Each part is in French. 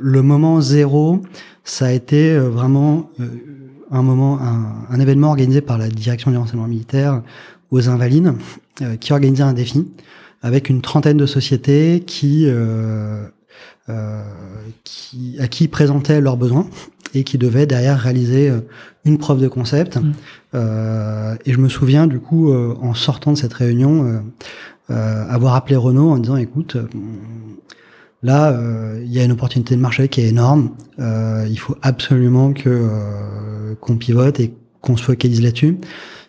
Le moment zéro, ça a été vraiment un moment, un, événement organisé par la direction du renseignement militaire aux Invalides, qui organisait un défi avec une trentaine de sociétés qui, euh, euh, qui à qui présentaient leurs besoins et qui devaient derrière réaliser euh, une preuve de concept. Mmh. Euh, et je me souviens du coup, euh, en sortant de cette réunion, avoir appelé Renault en disant "Écoute, là, il y a une opportunité de marché qui est énorme. il faut absolument que qu'on pivote et qu'on se focalise là-dessus."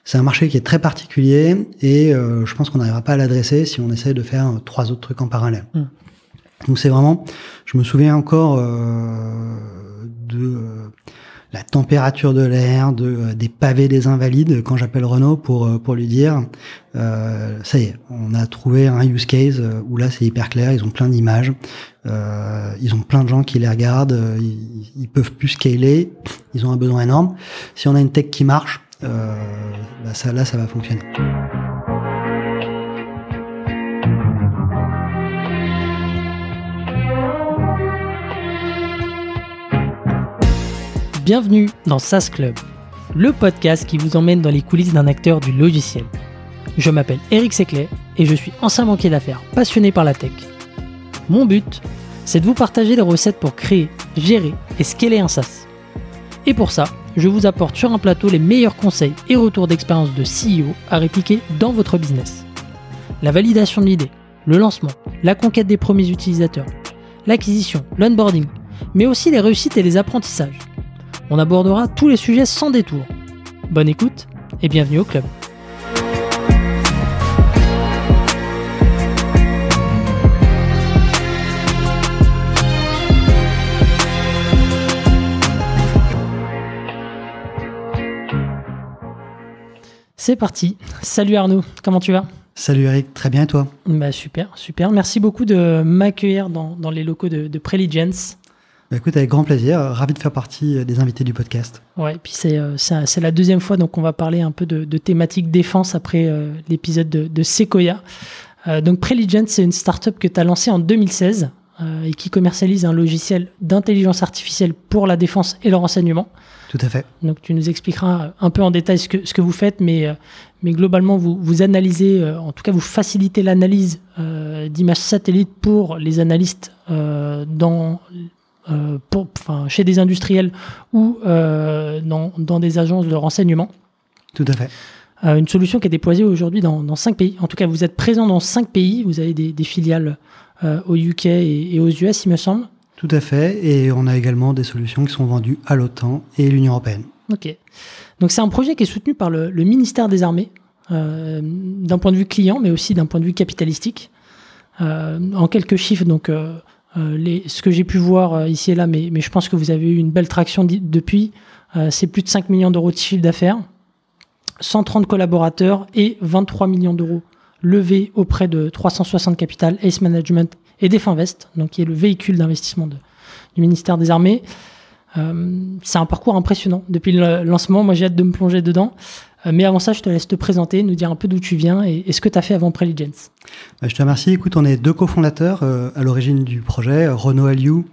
C'est un marché qui est très particulier et euh, je pense qu'on n'arrivera pas à l'adresser si on essaie de faire euh, trois autres trucs en parallèle. Hmm. Donc c'est vraiment, je me souviens encore euh, de la température de l'air, de des pavés des invalides quand j'appelle Renault pour pour lui dire ça y est, on a trouvé un use case où là c'est hyper clair, ils ont plein d'images, ils ont plein de gens qui les regardent, ils, ils peuvent plus scaler, ils ont un besoin énorme. Si on a une tech qui marche, euh, bah ça, là, ça va fonctionner. Bienvenue dans SaaS Club, le podcast qui vous emmène dans les coulisses d'un acteur du logiciel. Je m'appelle Eric Seclet et je suis ancien banquier d'affaires passionné par la tech. Mon but, c'est de vous partager des recettes pour créer, gérer et scaler un SaaS. Et pour ça, je vous apporte sur un plateau les meilleurs conseils et retours d'expérience de CEO à répliquer dans votre business. La validation de l'idée, le lancement, la conquête des premiers utilisateurs, l'acquisition, l'onboarding, mais aussi les réussites et les apprentissages. On abordera tous les sujets sans détour. Bonne écoute et bienvenue au club. C'est parti. Salut Arnaud, comment tu vas? Salut Eric, très bien et toi? Bah Super, super. Merci beaucoup de m'accueillir dans, les locaux de, de Preligence. Bah écoute, avec grand plaisir, ravi de faire partie des invités du podcast. Ouais, puis c'est euh, la deuxième fois, donc on va parler un peu de, thématique défense après euh, l'épisode de, Sequoia. Euh, donc Preligence, c'est une startup que tu as lancée en 2016 et qui commercialise un logiciel d'intelligence artificielle pour la défense et le renseignement. Tout à fait. Donc tu nous expliqueras un peu en détail ce que, ce que vous faites, mais, euh, mais globalement, vous, vous analysez, euh, en tout cas, vous facilitez l'analyse euh, d'images satellites pour les analystes dans, pour, enfin, chez des industriels ou dans, dans, des agences de renseignement. Tout à fait. une solution qui est déployée aujourd'hui dans, dans cinq pays. En tout cas, vous êtes présent dans cinq pays. Vous avez des, des filiales au UK et, et aux US, il me semble. Tout à fait. Et on a également des solutions qui sont vendues à l'OTAN et l'Union européenne. Ok. Donc c'est un projet qui est soutenu par le, ministère des Armées, euh, d'un point de vue client, mais aussi d'un point de vue capitalistique. Euh, en quelques chiffres, donc euh, les, ce que j'ai pu voir ici et là, mais, je pense que vous avez eu une belle traction depuis, c'est plus de 5 millions d'euros de chiffre d'affaires, 130 collaborateurs et 23 millions d'euros levés auprès de 360 Capital, Ace Management et Definvest, donc qui est le véhicule d'investissement du ministère des Armées. Euh, c'est un parcours impressionnant. Depuis le lancement, moi j'ai hâte de me plonger dedans. Euh, mais avant ça, je te laisse te présenter, nous dire un peu d'où tu viens et, ce que tu as fait avant Preligence. Bah, je te remercie. Écoute, on est deux cofondateurs euh, à l'origine du projet, Renaud Aliou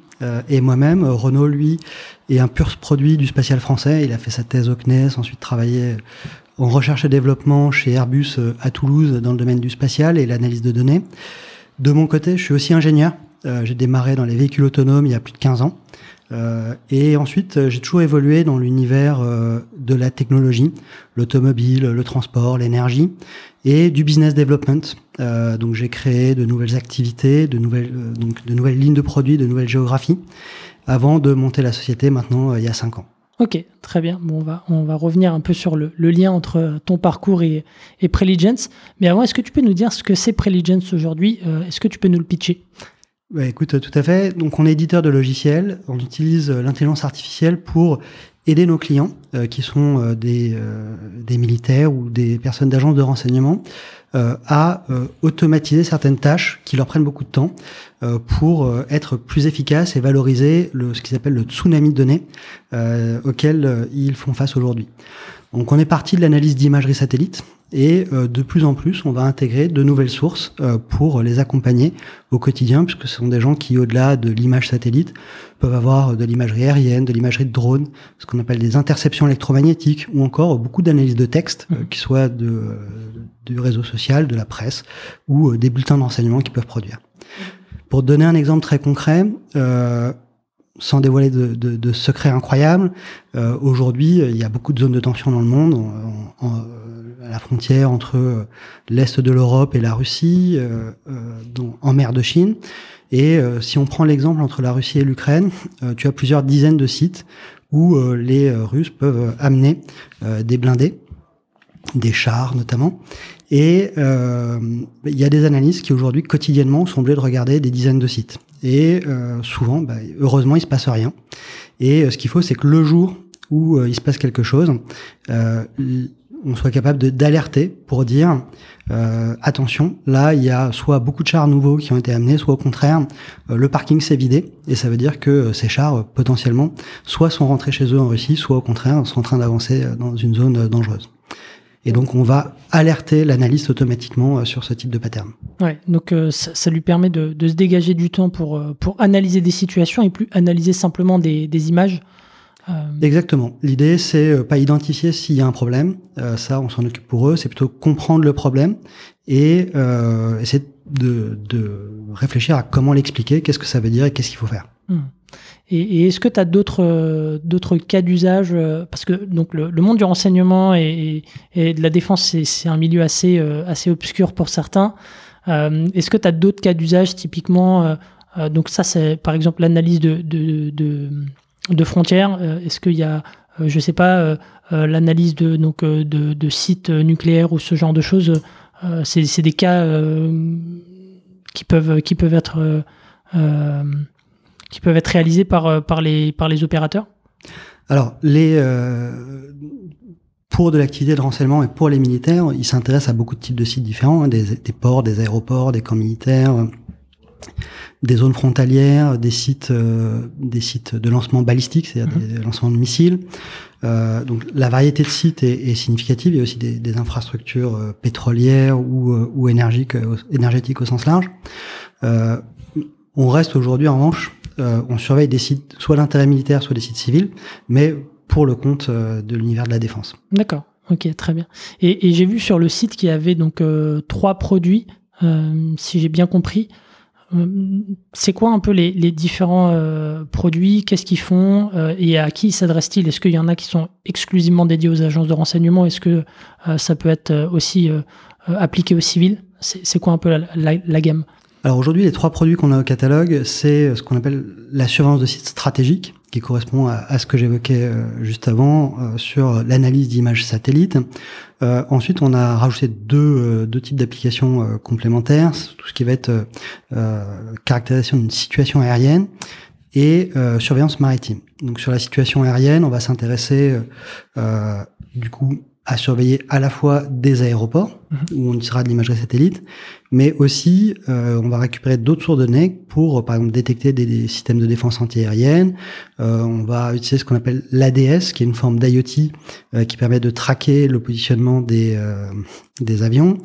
et moi-même. Renaud, lui, est un pur produit du spatial français. Il a fait sa thèse au CNES, ensuite travaillé en recherche et développement chez Airbus à Toulouse dans le domaine du spatial et l'analyse de données. De mon côté, je suis aussi ingénieur. Euh, j'ai démarré dans les véhicules autonomes il y a plus de 15 ans. Euh, et ensuite, euh, j'ai toujours évolué dans l'univers euh, de la technologie, l'automobile, le transport, l'énergie et du business development. Donc, j'ai créé de nouvelles activités, de nouvelles, donc de nouvelles lignes de produits, de nouvelles géographies, avant de monter la société maintenant il y a 5 ans. Ok, très bien. Bon, on va, on va revenir un peu sur le, lien entre ton parcours et, et. Mais avant, est-ce que tu peux nous dire ce que c'est Preligence aujourd'hui? Est-ce que tu peux nous le pitcher? Bah, Écoute, tout à fait. Donc, on est éditeur de logiciels. On utilise euh, l'intelligence artificielle pour aider nos clients, euh, qui sont des, des militaires ou des personnes d'agence de renseignement, à automatiser certaines tâches qui leur prennent beaucoup de temps euh, pour euh, être plus efficace et valoriser ce qu'ils appellent le tsunami de données euh, auquel ils font face aujourd'hui. Donc on est parti de l'analyse d'imagerie satellite Et de plus en plus, on va intégrer de nouvelles sources pour les accompagner au quotidien, puisque ce sont des gens qui, au-delà de l'image satellite, peuvent avoir de l'imagerie aérienne, de l'imagerie de drone, ce qu'on appelle des interceptions électromagnétiques, ou encore beaucoup d'analyses de texte, mmh. qui soient de, du réseau social, de la presse, ou des bulletins d'enseignement qu'ils peuvent produire. Pour donner un exemple très concret, euh, sans dévoiler de, de, de secrets incroyables, euh, aujourd'hui, il y a beaucoup de zones de tension dans le monde, en, à la frontière entre l'est de l'Europe et la Russie, euh, euh en mer de Chine. Et euh, si on prend l'exemple entre la Russie et l'Ukraine, euh, tu as plusieurs dizaines de sites où les Russes peuvent amener des blindés, des chars notamment, et euh, il y a des analystes qui aujourd'hui quotidiennement sont obligés de regarder des dizaines de sites. Et euh, souvent, bah, heureusement, il se passe rien. Et euh, ce qu'il faut, c'est que le jour où euh, il se passe quelque chose, euh, on soit capable d'alerter pour dire attention, là il y a soit beaucoup de chars nouveaux qui ont été amenés, soit au contraire le parking s'est vidé et ça veut dire que ces chars potentiellement soit sont rentrés chez eux en Russie, soit au contraire sont en train d'avancer dans une zone dangereuse. Et donc, on va alerter l'analyste automatiquement euh, sur ce type de pattern. Ouais, donc euh, ça, lui permet de, se dégager du temps pour, euh, pour analyser des situations et plus analyser simplement des, des images. Exactement. L'idée, c'est pas identifier s'il y a un problème. ça, on s'en occupe pour eux. C'est plutôt comprendre le problème et essayer de, de réfléchir à comment l'expliquer, qu'est-ce que ça veut dire et qu'est-ce qu'il faut faire. Hmm. Et, est-ce que tu as d'autres euh, d'autres cas d'usage euh, Parce que donc le, monde du renseignement et, de la défense, c'est un milieu assez, euh, assez obscur pour certains. est-ce que tu as d'autres cas d'usage typiquement Donc ça, c'est par exemple l'analyse de, de, de, de, frontières. est-ce qu'il y a, je sais pas, l'analyse de, donc, de, de, sites nucléaires ou ce genre de choses C'est des cas qui, peuvent, qui peuvent être qui peuvent être réalisés par, euh, par, les, par les opérateurs Alors, les, euh, pour de l'activité de renseignement et pour les militaires, ils s'intéressent à beaucoup de types de sites différents, hein, des, des, ports, des aéroports, des camps militaires, des zones frontalières, des sites, euh, des sites de lancement balistique, c'est-à-dire mhm. des lancements de missiles. Euh, donc la variété de sites est, est, significative. Il y a aussi des, des infrastructures euh, pétrolières ou, ou énergiques, énergétiques au sens large. on reste aujourd'hui en revanche euh, on surveille des sites, soit d'intérêt militaire, soit des sites civils, mais pour le compte euh, de l'univers de la défense. D'accord. Ok, très bien. Et, j'ai vu sur le site qu'il y avait donc euh, trois produits, si j'ai bien compris. C'est quoi un peu les, différents produits? Qu'est-ce qu'ils font? Et à qui s'adressent-ils Est-ce qu'il y en a qui sont exclusivement dédiés aux agences de renseignement? Est-ce que ça peut être aussi appliqué aux civils? C'est quoi un peu la gamme? Alors aujourd'hui, les trois produits qu'on a au catalogue, c'est ce qu'on appelle la surveillance de sites stratégiques, qui correspond à, ce que j'évoquais euh, juste avant euh, sur l'analyse d'images satellites. Euh, ensuite, on a rajouté deux, deux types d'applications complémentaires, tout ce qui va être caractérisation d'une situation aérienne et surveillance maritime. Donc sur la situation aérienne, on va s'intéresser du coup à surveiller à la fois des aéroports, mhm. où on utilisera de l'imagerie satellite, mais aussi euh, on va récupérer d'autres sources de données pour, par exemple, détecter des, systèmes de défense antiaérienne. Euh, on va utiliser ce qu'on appelle l'ADS, qui est une forme d'IoT euh, qui permet de traquer le positionnement des, euh, des avions.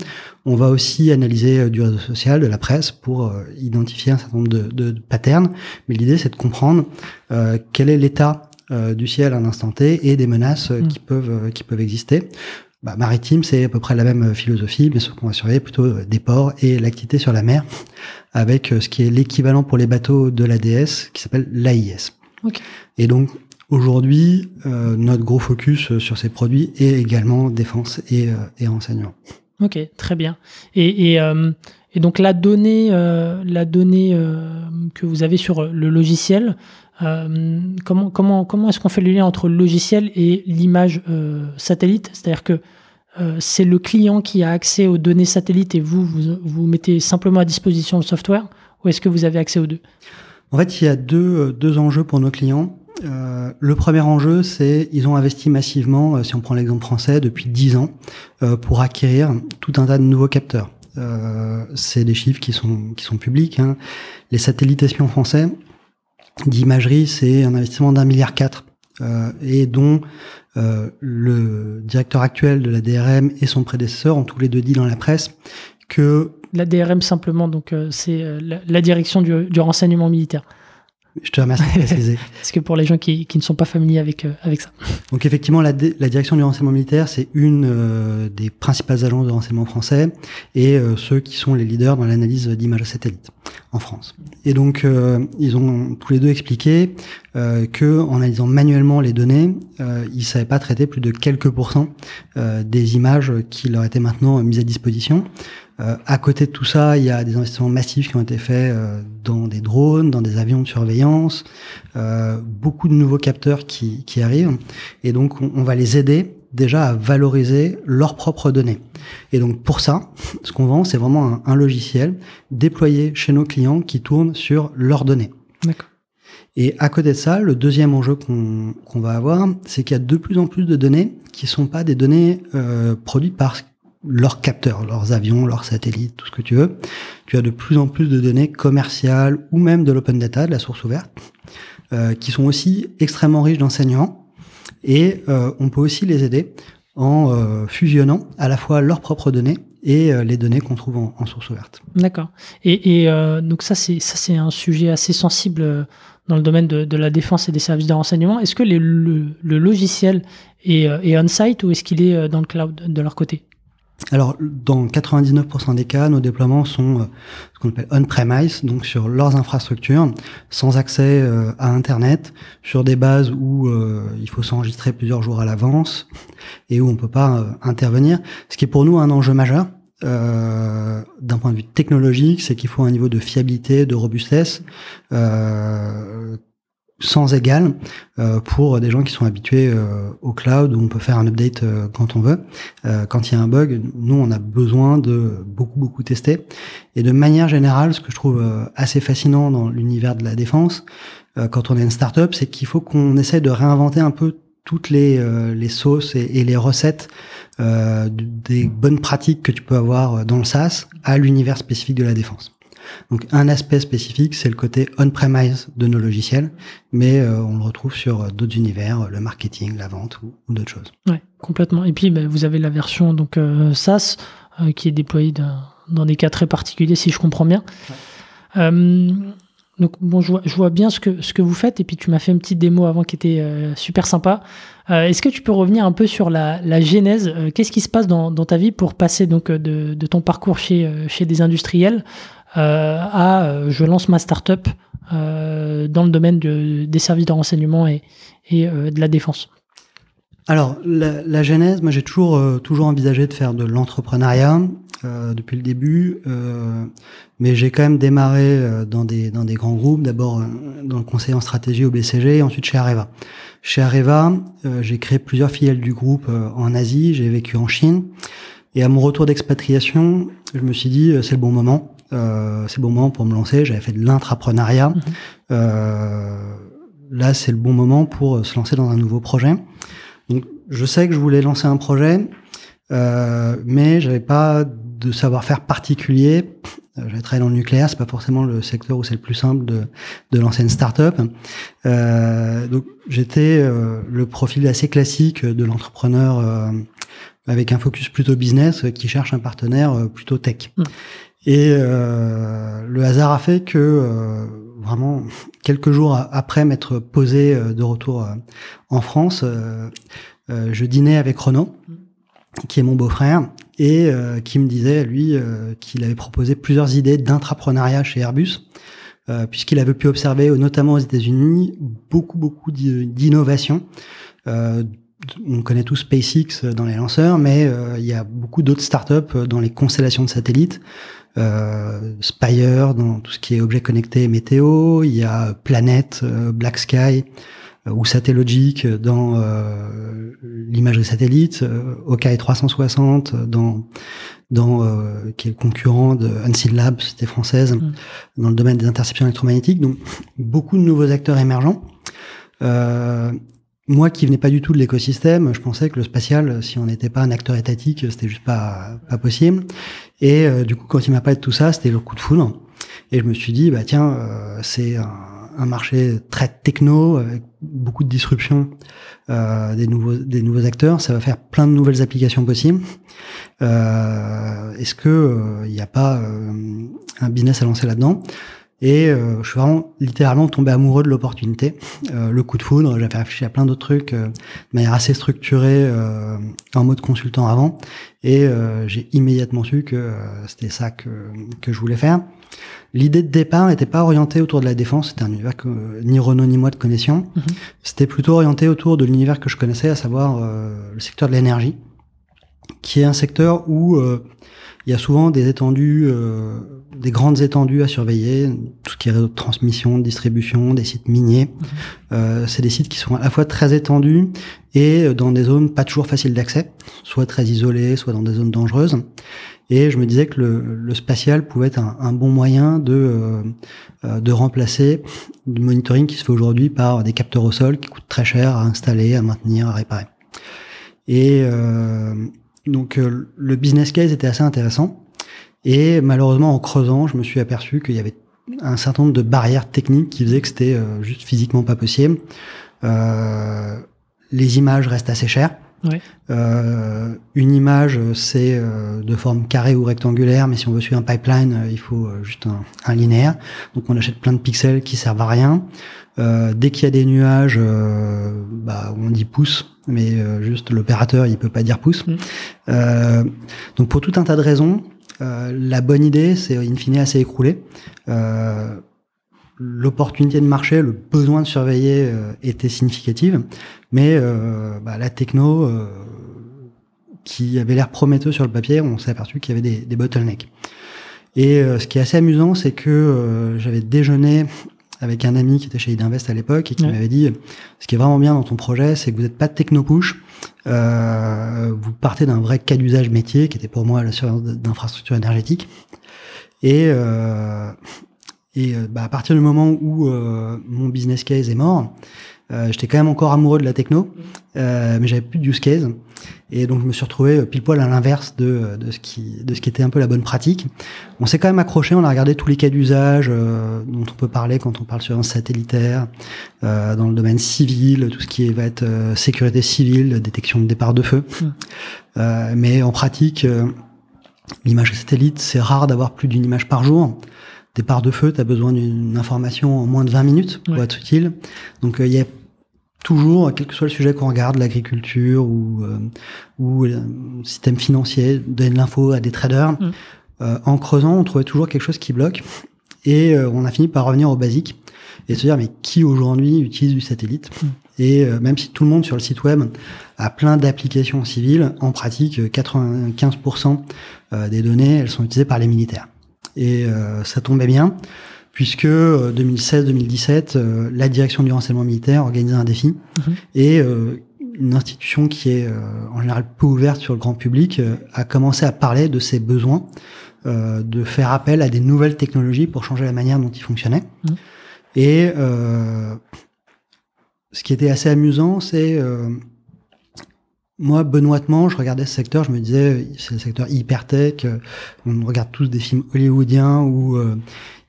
On va aussi analyser euh, du réseau social, de la presse, pour identifier un certain nombre de, de patterns. Mais l'idée, c'est de comprendre quel est l'état euh, du ciel à un instant T et des menaces euh, qui mm. peuvent euh, qui peuvent exister. Bah, maritime, c'est à peu près la même philosophie, mais ce qu'on va surveiller plutôt des ports et l'activité sur la mer, avec ce qui est l'équivalent pour les bateaux de l'ADS, qui s'appelle l'AIS. Et donc aujourd'hui, notre gros focus sur ces produits est également défense et, et renseignement. Ok, très bien. Et, et, et donc la donnée, la donnée que vous avez sur le logiciel, euh, comment comment, est-ce qu'on fait le lien entre le logiciel et l'image euh, satellite? C'est-à-dire que euh, c'est le client qui a accès aux données satellites et vous, vous, mettez simplement à disposition le software ou est-ce que vous avez accès aux deux? En fait, il y a deux, enjeux pour nos clients. Euh, le premier enjeu, c'est ils ont investi massivement, si on prend l'exemple français, depuis 10 ans, euh, pour acquérir tout un tas de nouveaux capteurs. Euh, c'est des chiffres qui sont qui sont publics. Hein. Les satellites espions français d'imagerie, c'est un investissement d'un milliard quatre et dont le directeur actuel de la DRM et son prédécesseur ont tous les deux dit dans la presse que la DRM simplement, donc c'est la, direction du renseignement militaire. Je te remercie de préciser. Parce que pour les gens qui, qui ne sont pas familiers avec, euh, avec ça. Donc effectivement, la, la direction du renseignement militaire, c'est une euh, des principales agences de renseignement français et euh, ceux qui sont les leaders dans l'analyse d'images satellites en France. Et donc, ils ont tous les deux expliqué que en analysant manuellement les données, ils ne savaient pas traiter plus de quelques pourcents des images qui leur étaient maintenant mises à disposition. Euh, à côté de tout ça, il y a des investissements massifs qui ont été faits euh, dans des drones, dans des avions de surveillance, euh, beaucoup de nouveaux capteurs qui, qui arrivent. Et donc, on, on, va les aider déjà à valoriser leurs propres données. Et donc, pour ça, ce qu'on vend, c'est vraiment un, un, logiciel déployé chez nos clients qui tourne sur leurs données. D'accord. Et à côté de ça, le deuxième enjeu qu'on va avoir, c'est qu'il y a de plus en plus de données qui sont pas des données euh, produites par leurs capteurs, leurs avions, leurs satellites, tout ce que tu veux. Tu as de plus en plus de données commerciales ou même de l'open data, de la source ouverte, euh, qui sont aussi extrêmement riches d'enseignements. Et euh, on peut aussi les aider en euh, fusionnant à la fois leurs propres données et euh, les données qu'on trouve en, source ouverte. D'accord. Et, et euh, donc ça c'est ça c'est un sujet assez sensible dans le domaine de, la défense et des services de renseignement. Est-ce que le, le, logiciel est, est on-site ou est-ce qu'il est dans le cloud de leur côté? Alors, dans 99% des cas, nos déploiements sont euh, ce qu'on appelle on-premise, donc sur leurs infrastructures, sans accès euh, à Internet, sur des bases où euh, il faut s'enregistrer plusieurs jours à l'avance et où on peut pas intervenir. Ce qui est pour nous un enjeu majeur. d'un point de vue technologique, c'est qu'il faut un niveau de fiabilité, de robustesse sans égal euh, pour des gens qui sont habitués euh, au cloud où on peut faire un update euh, quand on veut. quand il y a un bug, nous on a besoin de beaucoup beaucoup tester. Et de manière générale, ce que je trouve assez fascinant dans l'univers de la défense, quand on est une startup, c'est qu'il faut qu'on essaie de réinventer un peu toutes les, sauces et, et les recettes des bonnes pratiques que tu peux avoir dans le SaaS à l'univers spécifique de la défense. Donc un aspect spécifique, c'est le côté on-premise de nos logiciels, mais euh, on le retrouve sur euh, d'autres univers, le marketing, la vente ou, d'autres choses. Ouais, complètement. Et puis bah, vous avez la version donc euh, SaaS qui est déployée dans des cas très particuliers, si je comprends bien. donc bon, je vois, je vois, bien ce que ce que vous faites et puis tu m'as fait une petite démo avant qui était super sympa. Est-ce que tu peux revenir un peu sur la, la genèse Qu'est-ce qui se passe dans, dans, ta vie pour passer donc de, de ton parcours chez chez des industriels euh, à euh, je lance ma startup euh, dans le domaine de, des services de renseignement et, et de la défense alors la, la genèse, moi j'ai toujours toujours envisagé de faire de l'entrepreneuriat euh, depuis le début, euh, mais j'ai quand même démarré dans des dans des grands groupes. D'abord dans le conseil en stratégie au BCG, et ensuite chez Areva. Chez Areva, j'ai créé plusieurs filiales du groupe en Asie. J'ai vécu en Chine, et à mon retour d'expatriation, je me suis dit c'est le bon moment. Euh, c'est le bon moment pour me lancer. J'avais fait de l'intrapreneuriat. Mhm. Euh, là, c'est le bon moment pour euh, se lancer dans un nouveau projet. Donc, je sais que je voulais lancer un projet, euh, mais j'avais pas de savoir-faire particulier. J'avais travaillé dans le nucléaire, c'est pas forcément le secteur où c'est le plus simple de, de lancer une start-up. Donc j'étais le profil assez classique de l'entrepreneur avec un focus plutôt business qui cherche un partenaire plutôt tech. Mhm. Et euh, le hasard a fait que euh, vraiment quelques jours après m'être posé euh, de retour en France, je dînais avec Renaud, qui est mon beau-frère, et qui me disait lui qu'il avait proposé plusieurs idées d'intrapreneuriat chez Airbus. puisqu'il avait pu observer, notamment aux États-Unis, beaucoup beaucoup d'innovations. on connaît tous SpaceX dans les lanceurs, mais il y a beaucoup d'autres startups dans les constellations de satellites euh, Spire dans tout ce qui est objet connecté météo, il y a Planète, euh, Black Sky euh, ou Satellogic dans euh, l'imagerie satellite, Okai 360 dans dans qui est le concurrent de Unseen Labs, c'était française, mm. dans le domaine des interceptions électromagnétiques. Donc beaucoup de nouveaux acteurs émergents. Euh, moi qui venais pas du tout de l'écosystème, je pensais que le spatial, si on n'était pas un acteur étatique, c'était juste pas pas possible. Et euh, du coup, quand il m'a parlé de tout ça, c'était le coup de foudre. Et je me suis dit, bah tiens, euh, c'est un, marché très techno, avec beaucoup de disruption euh, des nouveaux des nouveaux acteurs. Ça va faire plein de nouvelles applications possibles. Euh, Est-ce que il n'y a pas un business à lancer là-dedans? Et euh, je suis vraiment littéralement tombé amoureux de l'opportunité. Euh, le coup de foudre, j'avais réfléchi à plein d'autres trucs euh, de manière assez structurée en mode consultant avant. Et j'ai immédiatement su que c'était ça que, que je voulais faire. L'idée de départ n'était pas orientée autour de la défense, c'était un univers que ni Renault ni moi de connaissions. Mhm. C'était plutôt orienté autour de l'univers que je connaissais, à savoir le secteur de l'énergie, qui est un secteur où il y a souvent des étendues, euh, des grandes étendues à surveiller, tout ce qui est réseau de transmission, de distribution, des sites miniers. Mhm. Euh, c'est des sites qui sont à la fois très étendus et dans des zones pas toujours faciles d'accès, soit très isolées, soit dans des zones dangereuses. Et je me disais que le, le spatial pouvait être un, un bon moyen de, euh, euh de remplacer le monitoring qui se fait aujourd'hui par des capteurs au sol qui coûtent très cher à installer, à maintenir, à réparer. Et euh, donc euh, le business case était assez intéressant. Et malheureusement, en creusant, je me suis aperçu qu'il y avait un certain nombre de barrières techniques qui faisaient que c'était euh, juste physiquement pas possible. Euh, les images restent assez chères. Ouais. Euh, une image, c'est de forme carrée ou rectangulaire, mais si on veut suivre un pipeline, il faut juste un, un, linéaire. Donc on achète plein de pixels qui servent à rien. Dès qu'il y a des nuages, bah, on dit pouces, mais euh, juste l'opérateur, il peut pas dire pouce. Mm. Euh, donc pour tout un tas de raisons, euh, la bonne idée, c'est in fine assez écroulé. Euh, L'opportunité de marché, le besoin de surveiller euh, était significative, mais bah, la techno qui avait l'air prometteuse sur le papier, on s'est aperçu qu'il y avait des, des bottlenecks. Et ce qui est assez amusant, c'est que j'avais déjeuné avec un ami qui était chez Idinvest à l'époque et qui m'avait dit ce qui est vraiment bien dans ton projet, c'est que vous n'êtes pas techno-push. Euh, vous partez d'un vrai cas d'usage métier qui était pour moi la surveillance d'infrastructures énergétiques. Et, euh, et euh, bah, à partir du moment où euh, mon business case est mort, euh, j'étais quand même encore amoureux de la techno, euh, mais j'avais plus de use case. Et donc je me suis retrouvé pile poil à l'inverse de, de ce qui de ce qui était un peu la bonne pratique. On s'est quand même accroché, on a regardé tous les cas d'usage euh, dont on peut parler quand on parle sur un satellitaire, euh, dans le domaine civil, tout ce qui va être euh, sécurité civile, détection de départ de feu. Mmh. mais en pratique, l'image satellite, c'est rare d'avoir plus d'une image par jour départ de feu, tu as besoin d'une information en moins de 20 minutes pour être utile. Donc euh, il y a toujours, quel que soit le sujet qu'on regarde, l'agriculture ou, euh, ou le système financier, donner de l'info à des traders, mm. euh, en creusant, on trouvait toujours quelque chose qui bloque. Et on a fini par revenir au basique et se dire, mais qui aujourd'hui utilise du satellite mm. Et même si tout le monde sur le site web a plein d'applications civiles, en pratique, 95% des données, elles sont utilisées par les militaires. Et euh, ça tombait bien, puisque 2016-2017, euh, euh, la direction du renseignement militaire organisait un défi. Mhm. Et une institution qui est en général peu ouverte sur le grand public a commencé à parler de ses besoins, de faire appel à des nouvelles technologies pour changer la manière dont il fonctionnait. Mhm. Et ce qui était assez amusant, c'est moi, benoîtement, je regardais ce secteur, je me disais, c'est le secteur hyper tech. Euh, on regarde tous des films hollywoodiens où euh,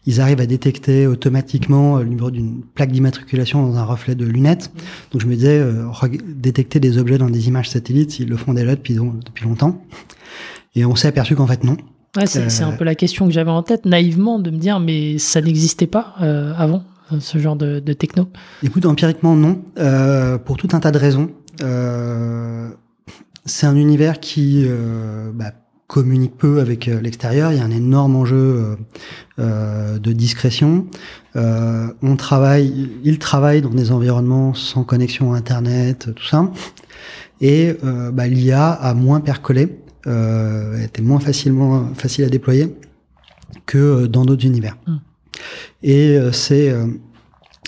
ils arrivent à détecter automatiquement euh, le numéro d'une plaque d'immatriculation dans un reflet de lunettes. Donc je me disais, détecter des objets dans des images satellites, ils le font déjà depuis, depuis longtemps. Et on s'est aperçu qu'en fait non. Ouais, c'est un peu la question que j'avais en tête, naïvement, de me dire, mais ça n'existait pas avant, ce genre de, de, techno Écoute, empiriquement, non, pour tout un tas de raisons. Euh, c'est un univers qui euh, bah, communique peu avec euh, l'extérieur. Il y a un énorme enjeu de discrétion. on travaille, il travaille dans des environnements sans connexion Internet, tout ça. Et bah, l'IA a moins percolé, euh, était moins facilement facile à déployer que dans d'autres univers. Hum. Et c'est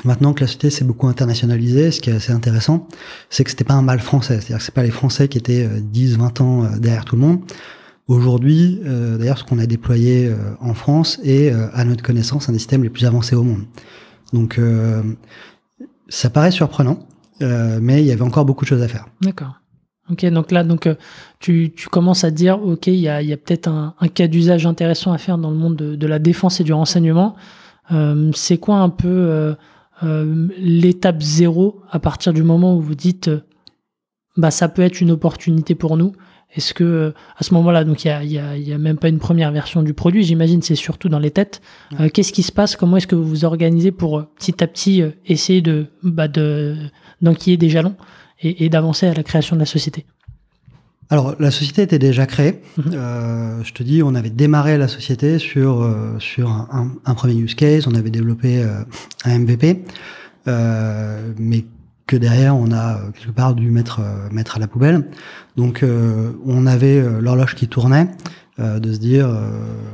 Maintenant que la société s'est beaucoup internationalisée, ce qui est assez intéressant, c'est que c'était pas un mal français. C'est-à-dire que c'est pas les Français qui étaient 10, euh, 20 ans euh, derrière tout le monde. Aujourd'hui, euh, d'ailleurs, ce qu'on a déployé en France est, à notre connaissance, un des systèmes les plus avancés au monde. Donc, ça paraît surprenant, mais il y avait encore beaucoup de choses à faire. D'accord. Ok, donc là, donc tu, tu commences à dire, ok, il y a, y a peut-être un, un, cas d'usage intéressant à faire dans le monde de, de, la défense et du renseignement. c'est quoi un peu l'étape zéro à partir du moment où vous dites bah ça peut être une opportunité pour nous est-ce que euh, à ce moment-là, donc il y a, même pas une première version du produit, j'imagine, c'est surtout dans les têtes. Euh, qu'est-ce qui se passe? Comment est-ce que vous vous organisez pour euh, petit à petit essayer de bah, de d'enquiller des jalons et, d'avancer à la création de la société? Alors, la société était déjà créée. Mhm. je te dis, on avait démarré la société sur sur un, un, premier use case. On avait développé un MVP, mais que derrière on a euh, quelque part dû mettre euh, mettre à la poubelle. Donc euh, on avait l'horloge qui tournait, de se dire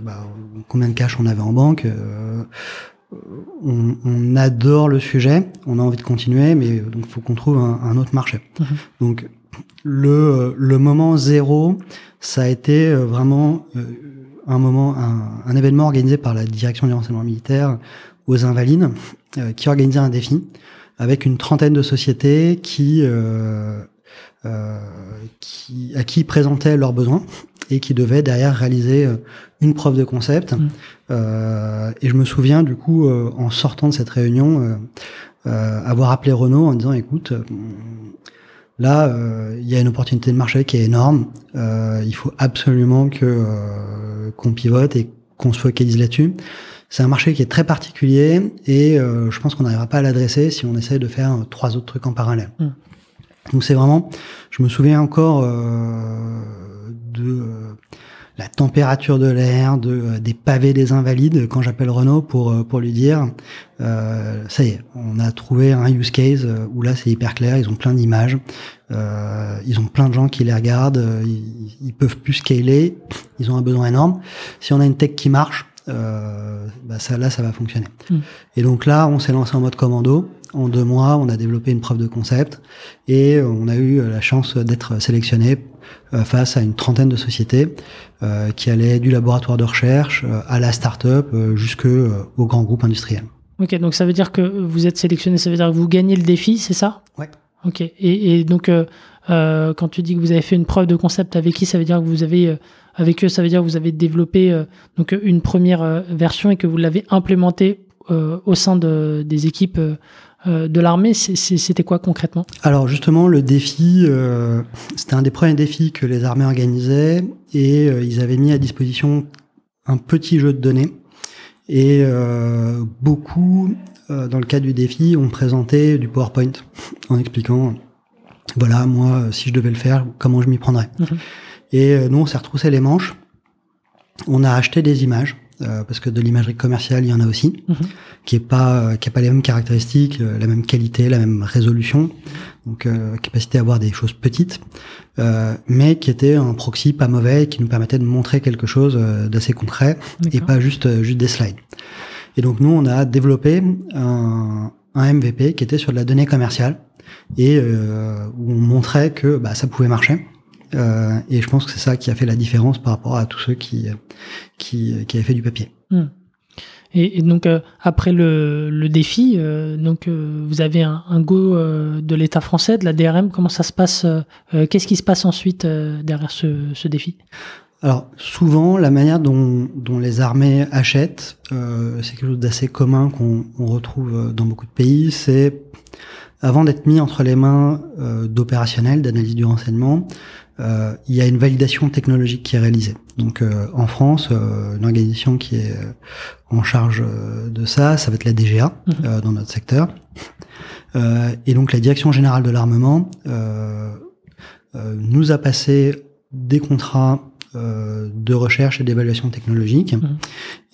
bah, combien de cash on avait en banque. On, on, adore le sujet, on a envie de continuer, mais donc faut qu'on trouve un, un, autre marché. Mhm. Donc le le moment zéro, ça a été vraiment un moment un, un, événement organisé par la direction du renseignement militaire aux Invalides, qui organisait un défi avec une trentaine de sociétés qui, euh, euh, qui à qui présentaient leurs besoins et qui devaient derrière réaliser euh, une preuve de concept. Mmh. Euh, et je me souviens du coup, en sortant de cette réunion, avoir appelé Renault en disant écoute, là, il y a une opportunité de marché qui est énorme. il faut absolument que qu'on pivote et qu'on se focalise là-dessus. C'est un marché qui est très particulier et euh, je pense qu'on n'arrivera pas à l'adresser si on essaie de faire euh, trois autres trucs en parallèle. Mm. Donc c'est vraiment, je me souviens encore euh, de la température de l'air, de des pavés des invalides quand j'appelle Renault pour pour lui dire ça y est, on a trouvé un use case où là c'est hyper clair, ils ont plein d'images, ils ont plein de gens qui les regardent, ils, ils peuvent plus scaler, ils ont un besoin énorme. Si on a une tech qui marche, euh, bah ça, là, ça va fonctionner. Hmm. Et donc là, on s'est lancé en mode commando. En deux mois, on a développé une preuve de concept et on a eu la chance d'être sélectionné euh, face à une trentaine de sociétés euh, qui allaient du laboratoire de recherche euh, à la start-up euh, jusqu'au grand groupe industriel. Ok, donc ça veut dire que vous êtes sélectionné, ça veut dire que vous gagnez le défi, c'est ça? Ouais. Ok, et, et donc quand tu dis que vous avez fait une preuve de concept avec qui, ça veut dire que vous avez avec eux, ça veut dire que vous avez développé euh, donc une première euh, version et que vous l'avez implémentée euh, au sein de, des équipes de l'armée. C'était quoi concrètement? Alors justement, le défi, c'était un des premiers défis que les armées organisaient et ils avaient mis à disposition un petit jeu de données. Et beaucoup, dans le cadre du défi, ont présenté du PowerPoint en expliquant, voilà, moi, si je devais le faire, comment je m'y prendrais. Mhm. Et euh, nous, on s'est retroussé les manches. On a acheté des images euh, parce que de l'imagerie commerciale, il y en a aussi, mhm. qui est pas euh, qui a pas les mêmes caractéristiques, la même qualité, la même résolution, donc capacité à voir des choses petites, mais qui était un proxy pas mauvais, qui nous permettait de montrer quelque chose d'assez concret et pas juste juste des slides. Et donc nous, on a développé un, un MVP qui était sur de la donnée commerciale et où on montrait que bah, ça pouvait marcher. Euh, et je pense que c'est ça qui a fait la différence par rapport à tous ceux qui, qui, qui avaient fait du papier. Hmm. Et, donc euh, après le, le défi, euh, donc vous avez un, un go de l'État français, de la DRM. Comment ça se passe Qu'est-ce qui se passe ensuite derrière ce, ce défi? Alors souvent, la manière dont, dont les armées achètent, c'est quelque chose d'assez commun qu'on retrouve dans beaucoup de pays. C'est avant d'être mis entre les mains d'opérationnels, d'analyse du renseignement, euh, il y a une validation technologique qui est réalisée. Donc euh, en France, euh, une organisation qui est en charge de ça, ça va être la DGA mhm. dans notre secteur. et donc la Direction générale de l'armement nous a passé des contrats de recherche et d'évaluation technologique. Mhm.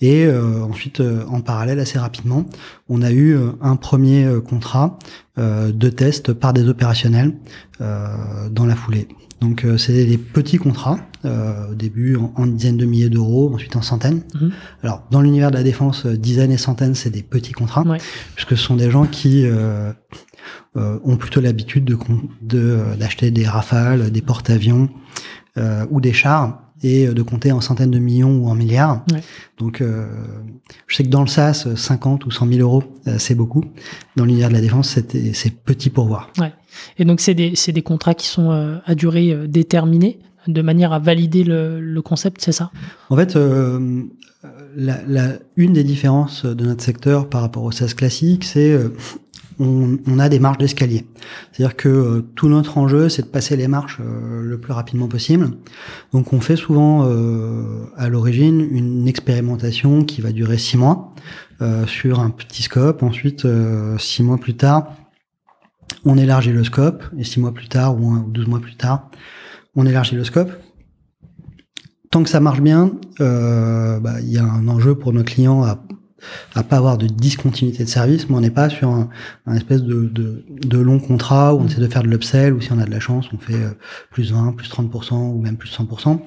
Et ensuite, en parallèle, assez rapidement, on a eu un premier contrat de test par des opérationnels dans la foulée. Donc euh, c'est des petits contrats, euh, au début en, dizaines de milliers d'euros, ensuite en centaines. Mhm. Alors dans l'univers de la défense, euh, dizaines et centaines, c'est des petits contrats, puisque ce sont des gens qui euh, euh, ont plutôt l'habitude de d'acheter des rafales, des porte-avions ou des chars et de compter en centaines de millions ou en milliards. Donc, je sais que dans le SAS, 50 ou 100 000 euros, c'est beaucoup. Dans l'univers de la défense, c'est petit pour voir. Ouais. Et donc, c'est des, des, contrats qui sont euh, à durée euh, déterminée, de manière à valider le, le concept, c'est ça? En fait, euh, la, la, une des différences de notre secteur par rapport au SaaS classique, c'est on, on, a des marches d'escalier. C'est-à-dire que euh, tout notre enjeu, c'est de passer les marches euh, le plus rapidement possible. Donc on fait souvent euh, à l'origine une expérimentation qui va durer six mois sur un petit scope. Ensuite, six mois plus tard, on élargit le scope. Et six mois plus tard ou, un, ou 12 mois plus tard, on élargit le scope tant que ça marche bien, euh, bah, il y a un enjeu pour nos clients à à pas avoir de discontinuité de service, mais on n'est pas sur un, espèce de, de, de, long contrat où on essaie de faire de l'upsell, ou si on a de la chance, on fait euh, plus 20, plus 30%, ou même plus 100%.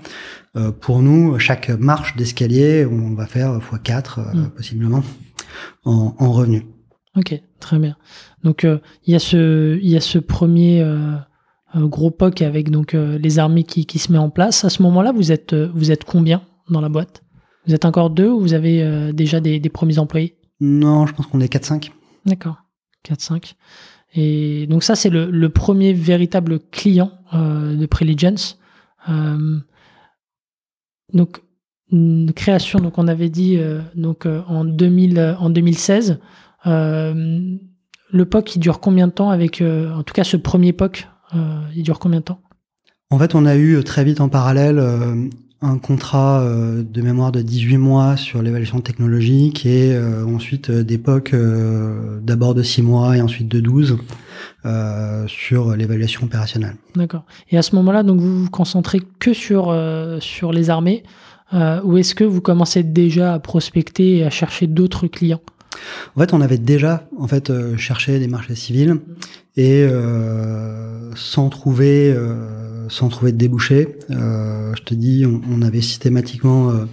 Euh, pour nous, chaque marche d'escalier, on va faire x4, euh, mm. possiblement, en, en revenu. Ok, très bien. Donc, euh, il y, a ce, y a ce premier gros POC avec donc, les armées qui, qui se met en place. À ce moment-là, vous êtes, vous êtes combien dans la boîte? Vous êtes encore deux ou vous avez euh, déjà des, premiers employés? Non, je pense qu'on est 4-5. D'accord, 4-5. Et donc ça, c'est le, premier véritable client euh, de Preligence. Euh, donc, une création, donc on avait dit donc en, 2000, en 2016. le POC, il dure combien de temps avec, en tout cas ce premier POC, il dure combien de temps? En fait, on a eu très vite en parallèle un contrat euh, de mémoire de 18 mois sur l'évaluation technologique et euh, ensuite euh, d'époque d'abord de 6 mois et ensuite de 12 sur l'évaluation opérationnelle. D'accord. Et à ce moment-là, donc vous vous concentrez que sur sur les armées ou est-ce que vous commencez déjà à prospecter et à chercher d'autres clients? En fait, on avait déjà en fait cherché des marchés civils et sans trouver sans trouver de débouché. Euh, je te dis, on, avait systématiquement euh,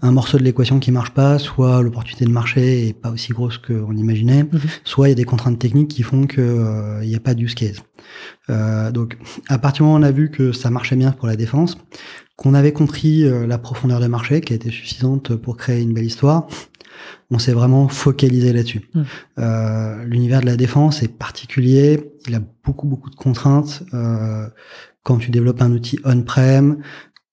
un morceau de l'équation qui marche pas, soit l'opportunité de marché est pas aussi grosse qu'on imaginait, mhm. soit il y a des contraintes techniques qui font que euh, il n'y a pas d'use case. donc, à partir du moment où on a vu que ça marchait bien pour la défense, qu'on avait compris la profondeur de marché qui a été suffisante pour créer une belle histoire, on s'est vraiment focalisé là-dessus. Mhm. L'univers de la défense est particulier, il a beaucoup beaucoup de contraintes. Euh, quand tu développes un outil on-prem,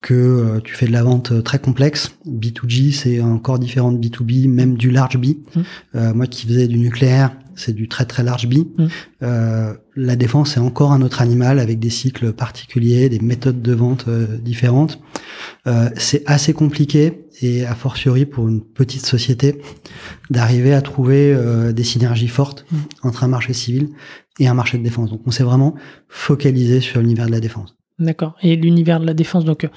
que euh, tu fais de la vente euh, très complexe. B2G, c'est encore différent de B2B, même du large B. Mmh. Euh, moi qui faisais du nucléaire, c'est du très très large B. Mmh. Euh, la défense, c'est encore un autre animal avec des cycles particuliers, des méthodes de vente différentes. c'est assez compliqué et a fortiori pour une petite société d'arriver à trouver des synergies fortes mmh. entre un marché civil et un marché de défense. Donc on s'est vraiment focalisé sur l'univers de la défense. D'accord. Et l'univers de la défense, donc,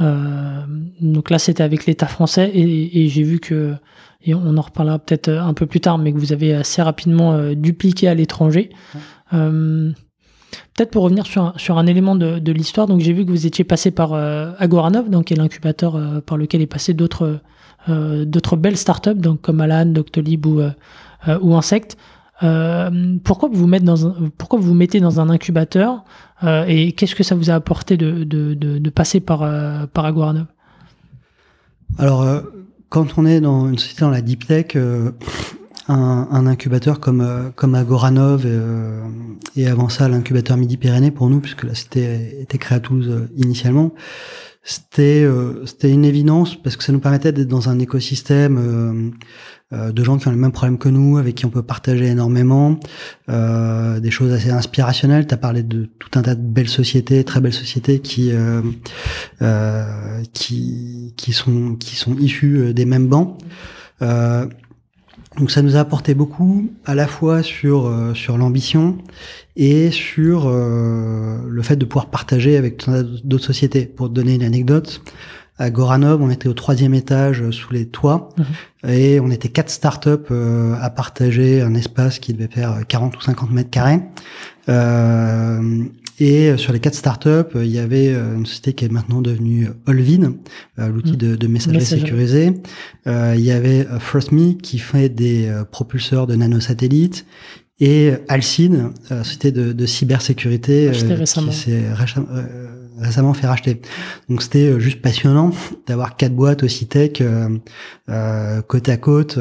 euh, donc là c'était avec l'État français et, j'ai vu que, et on en reparlera peut-être un peu plus tard, mais que vous avez assez rapidement euh, dupliqué à l'étranger. Euh, peut-être pour revenir sur un, sur un élément de, de l'histoire, donc j'ai vu que vous étiez passé par Agoranov, donc qui est l'incubateur par lequel est passé d'autres d'autres belles startups, donc comme Alan, Doctolib ou, ou Insect. Euh, pourquoi vous mettez dans un, pourquoi vous, mettez dans un incubateur euh, et qu'est-ce que ça vous a apporté de, de, de, passer par, euh, par Aguarnov Alors, quand on est dans une société dans la deep tech, un, un, incubateur comme, comme Agoranov et, avant ça l'incubateur Midi-Pyrénées pour nous, puisque la cité était créée à Toulouse initialement, c'était c'était une évidence parce que ça nous permettait d'être dans un écosystème euh, de gens qui ont les mêmes problèmes que nous, avec qui on peut partager énormément, euh, des choses assez inspirationnelles. Tu as parlé de tout un tas de belles sociétés, très belles sociétés qui euh, euh qui qui sont qui sont issues euh, des mêmes bancs. Euh, donc ça nous a apporté beaucoup, à la fois sur sur l'ambition et sur le fait de pouvoir partager avec d'autres sociétés. Pour te donner une anecdote, à Goranov, on était au troisième étage euh, sous les toits mhm. et on était quatre startups euh, à partager un espace qui devait faire 40 ou 50 mètres carrés. Euh, et sur les quatre startups, il y avait une société qui est maintenant devenue Olvin, l'outil mhm. de, de, messagerie sécurisé. il y avait FirstMe qui fait des propulseurs de nanosatellites et Alcine, société de, de cybersécurité qui s'est récemment fait racheter. Donc c'était euh, juste passionnant d'avoir quatre boîtes aussi tech euh, euh, côte à côte.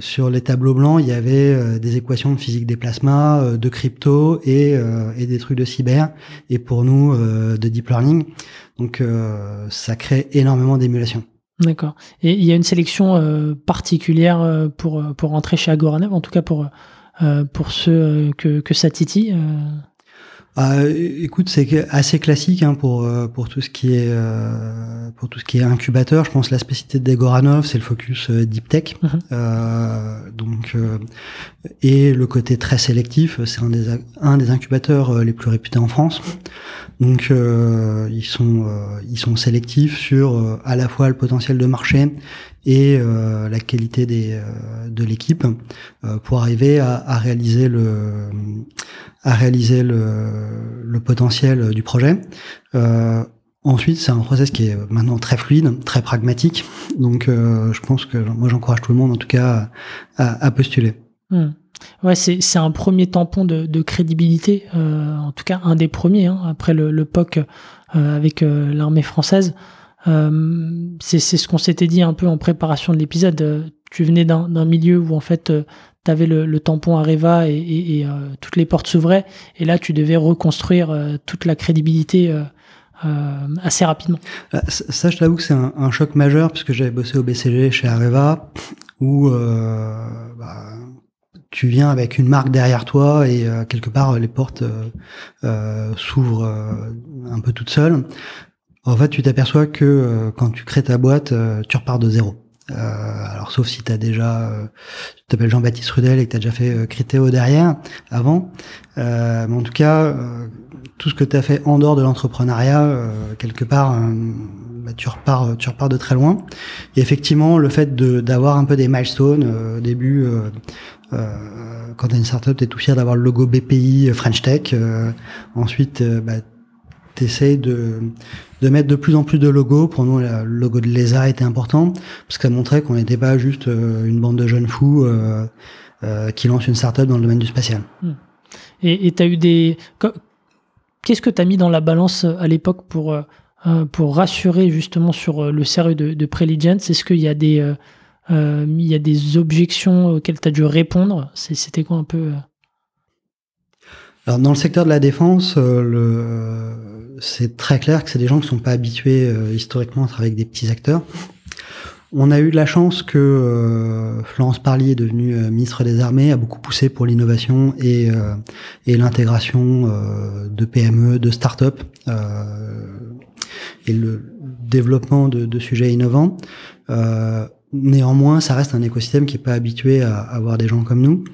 Sur les tableaux blancs, il y avait des équations de physique des plasmas, de crypto et, et, des trucs de cyber, et pour nous de deep learning. Donc ça crée énormément d'émulation. D'accord. Et il y a une sélection particulière pour, pour rentrer chez Agoranev, en tout cas pour, pour ceux que, que ça titille ah, écoute, c'est assez classique hein, pour euh, pour tout ce qui est euh, pour tout ce qui est incubateur. Je pense que la spécificité de Goranov, c'est le focus euh, deep tech. Mhm. Euh, donc et le côté très sélectif, c'est un des un des incubateurs les plus réputés en France. Donc ils sont ils sont sélectifs sur à la fois le potentiel de marché et euh, la qualité des, euh, de l'équipe euh, pour arriver à, à, réaliser le à réaliser le, le potentiel du projet. Ensuite, c'est un process qui est maintenant très fluide, très pragmatique. Donc, je pense que moi, j'encourage tout le monde, en tout cas, à, à postuler. Hmm. Ouais, c'est un premier tampon de, crédibilité, euh, en tout cas un des premiers, hein, après le, POC euh, avec l'armée française. Euh, c'est ce qu'on s'était dit un peu en préparation de l'épisode. Euh, tu venais d'un milieu où en fait euh, tu avais le, tampon Areva et, toutes les portes s'ouvraient. Et là, tu devais reconstruire toute la crédibilité assez rapidement. Ça, je t'avoue que c'est un, choc majeur puisque j'avais bossé au BCG chez Areva où bah, tu viens avec une marque derrière toi et quelque part les portes s'ouvrent un peu toutes seules. En fait, tu t'aperçois que euh, quand tu crées ta boîte, euh, tu repars de zéro. Euh, alors sauf si tu as déjà, tu t'appelles Jean-Baptiste Rudel et que tu as déjà fait Critéo derrière, avant. mais en tout cas, tout ce que tu as fait en dehors de l'entrepreneuriat, quelque part, bah, tu repars, tu repars de très loin. Et effectivement, le fait d'avoir un peu des milestones au début. quand tu as une startup, tu es tout fier d'avoir le logo BPI French Tech. ensuite, bah, tu de, de mettre de plus en plus de logos. Pour nous, le logo de l'ESA était important, parce que ça montrait qu'on n'était pas juste euh, une bande de jeunes fous euh, euh, qui lancent une startup dans le domaine du spatial. Hmm. Et tu as eu des... Qu'est-ce que tu as mis dans la balance à l'époque pour, pour rassurer justement sur le sérieux de, de Est-ce qu'il y a des... il y a des objections auxquelles tu as dû répondre? C'était quoi un peu alors dans le secteur de la défense, euh, c'est très clair que c'est des gens qui sont pas habitués euh, historiquement à travailler avec des petits acteurs. On a eu de la chance que euh, Florence Parly est devenue ministre des Armées, a beaucoup poussé pour l'innovation et l'intégration de PME, de start-up et le développement de, de sujets innovants. néanmoins, ça reste un écosystème qui est pas habitué à, avoir des gens comme nous.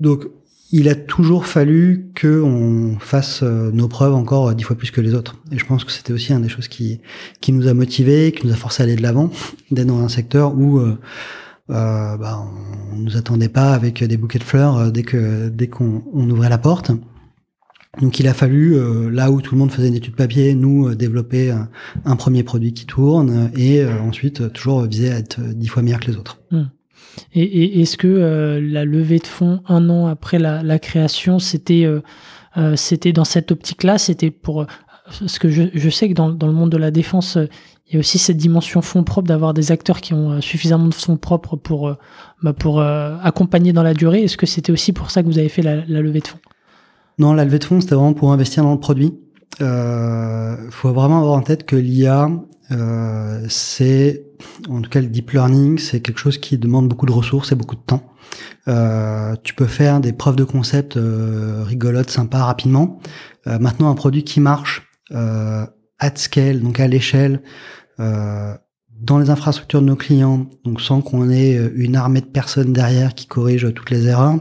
donc il a toujours fallu qu'on fasse euh, nos preuves encore euh, dix fois plus que les autres. Et je pense que c'était aussi une des choses qui, qui nous a motivés, qui nous a forcé à aller de l'avant, d'être dans un secteur où euh, euh, bah, on nous attendait pas avec des bouquets de fleurs dès que dès qu'on ouvrait la porte. Donc il a fallu, là où tout le monde faisait une étude papier, nous développer un, premier produit qui tourne et ensuite toujours viser à être dix fois meilleur que les autres. Hmm. Et, est-ce que euh, la levée de fonds un an après la, création, c'était euh, euh, dans cette optique-là, c'était pour parce que je, sais que dans, le monde de la défense, il y a aussi cette dimension fonds propres d'avoir des acteurs qui ont suffisamment de fonds propres pour bah, accompagner dans la durée. Est-ce que c'était aussi pour ça que vous avez fait la levée de fonds? Non, la levée de fonds, c'était vraiment pour investir dans le produit. Il faut vraiment avoir en tête que l'IA, c'est en tout cas le deep learning, c'est quelque chose qui demande beaucoup de ressources et beaucoup de temps. Euh, tu peux faire des preuves de concept euh, rigolotes, sympas, rapidement. Euh, maintenant, un produit qui marche euh, at scale, donc à l'échelle, euh, dans les infrastructures de nos clients, donc sans qu'on ait une armée de personnes derrière qui corrigent toutes les erreurs,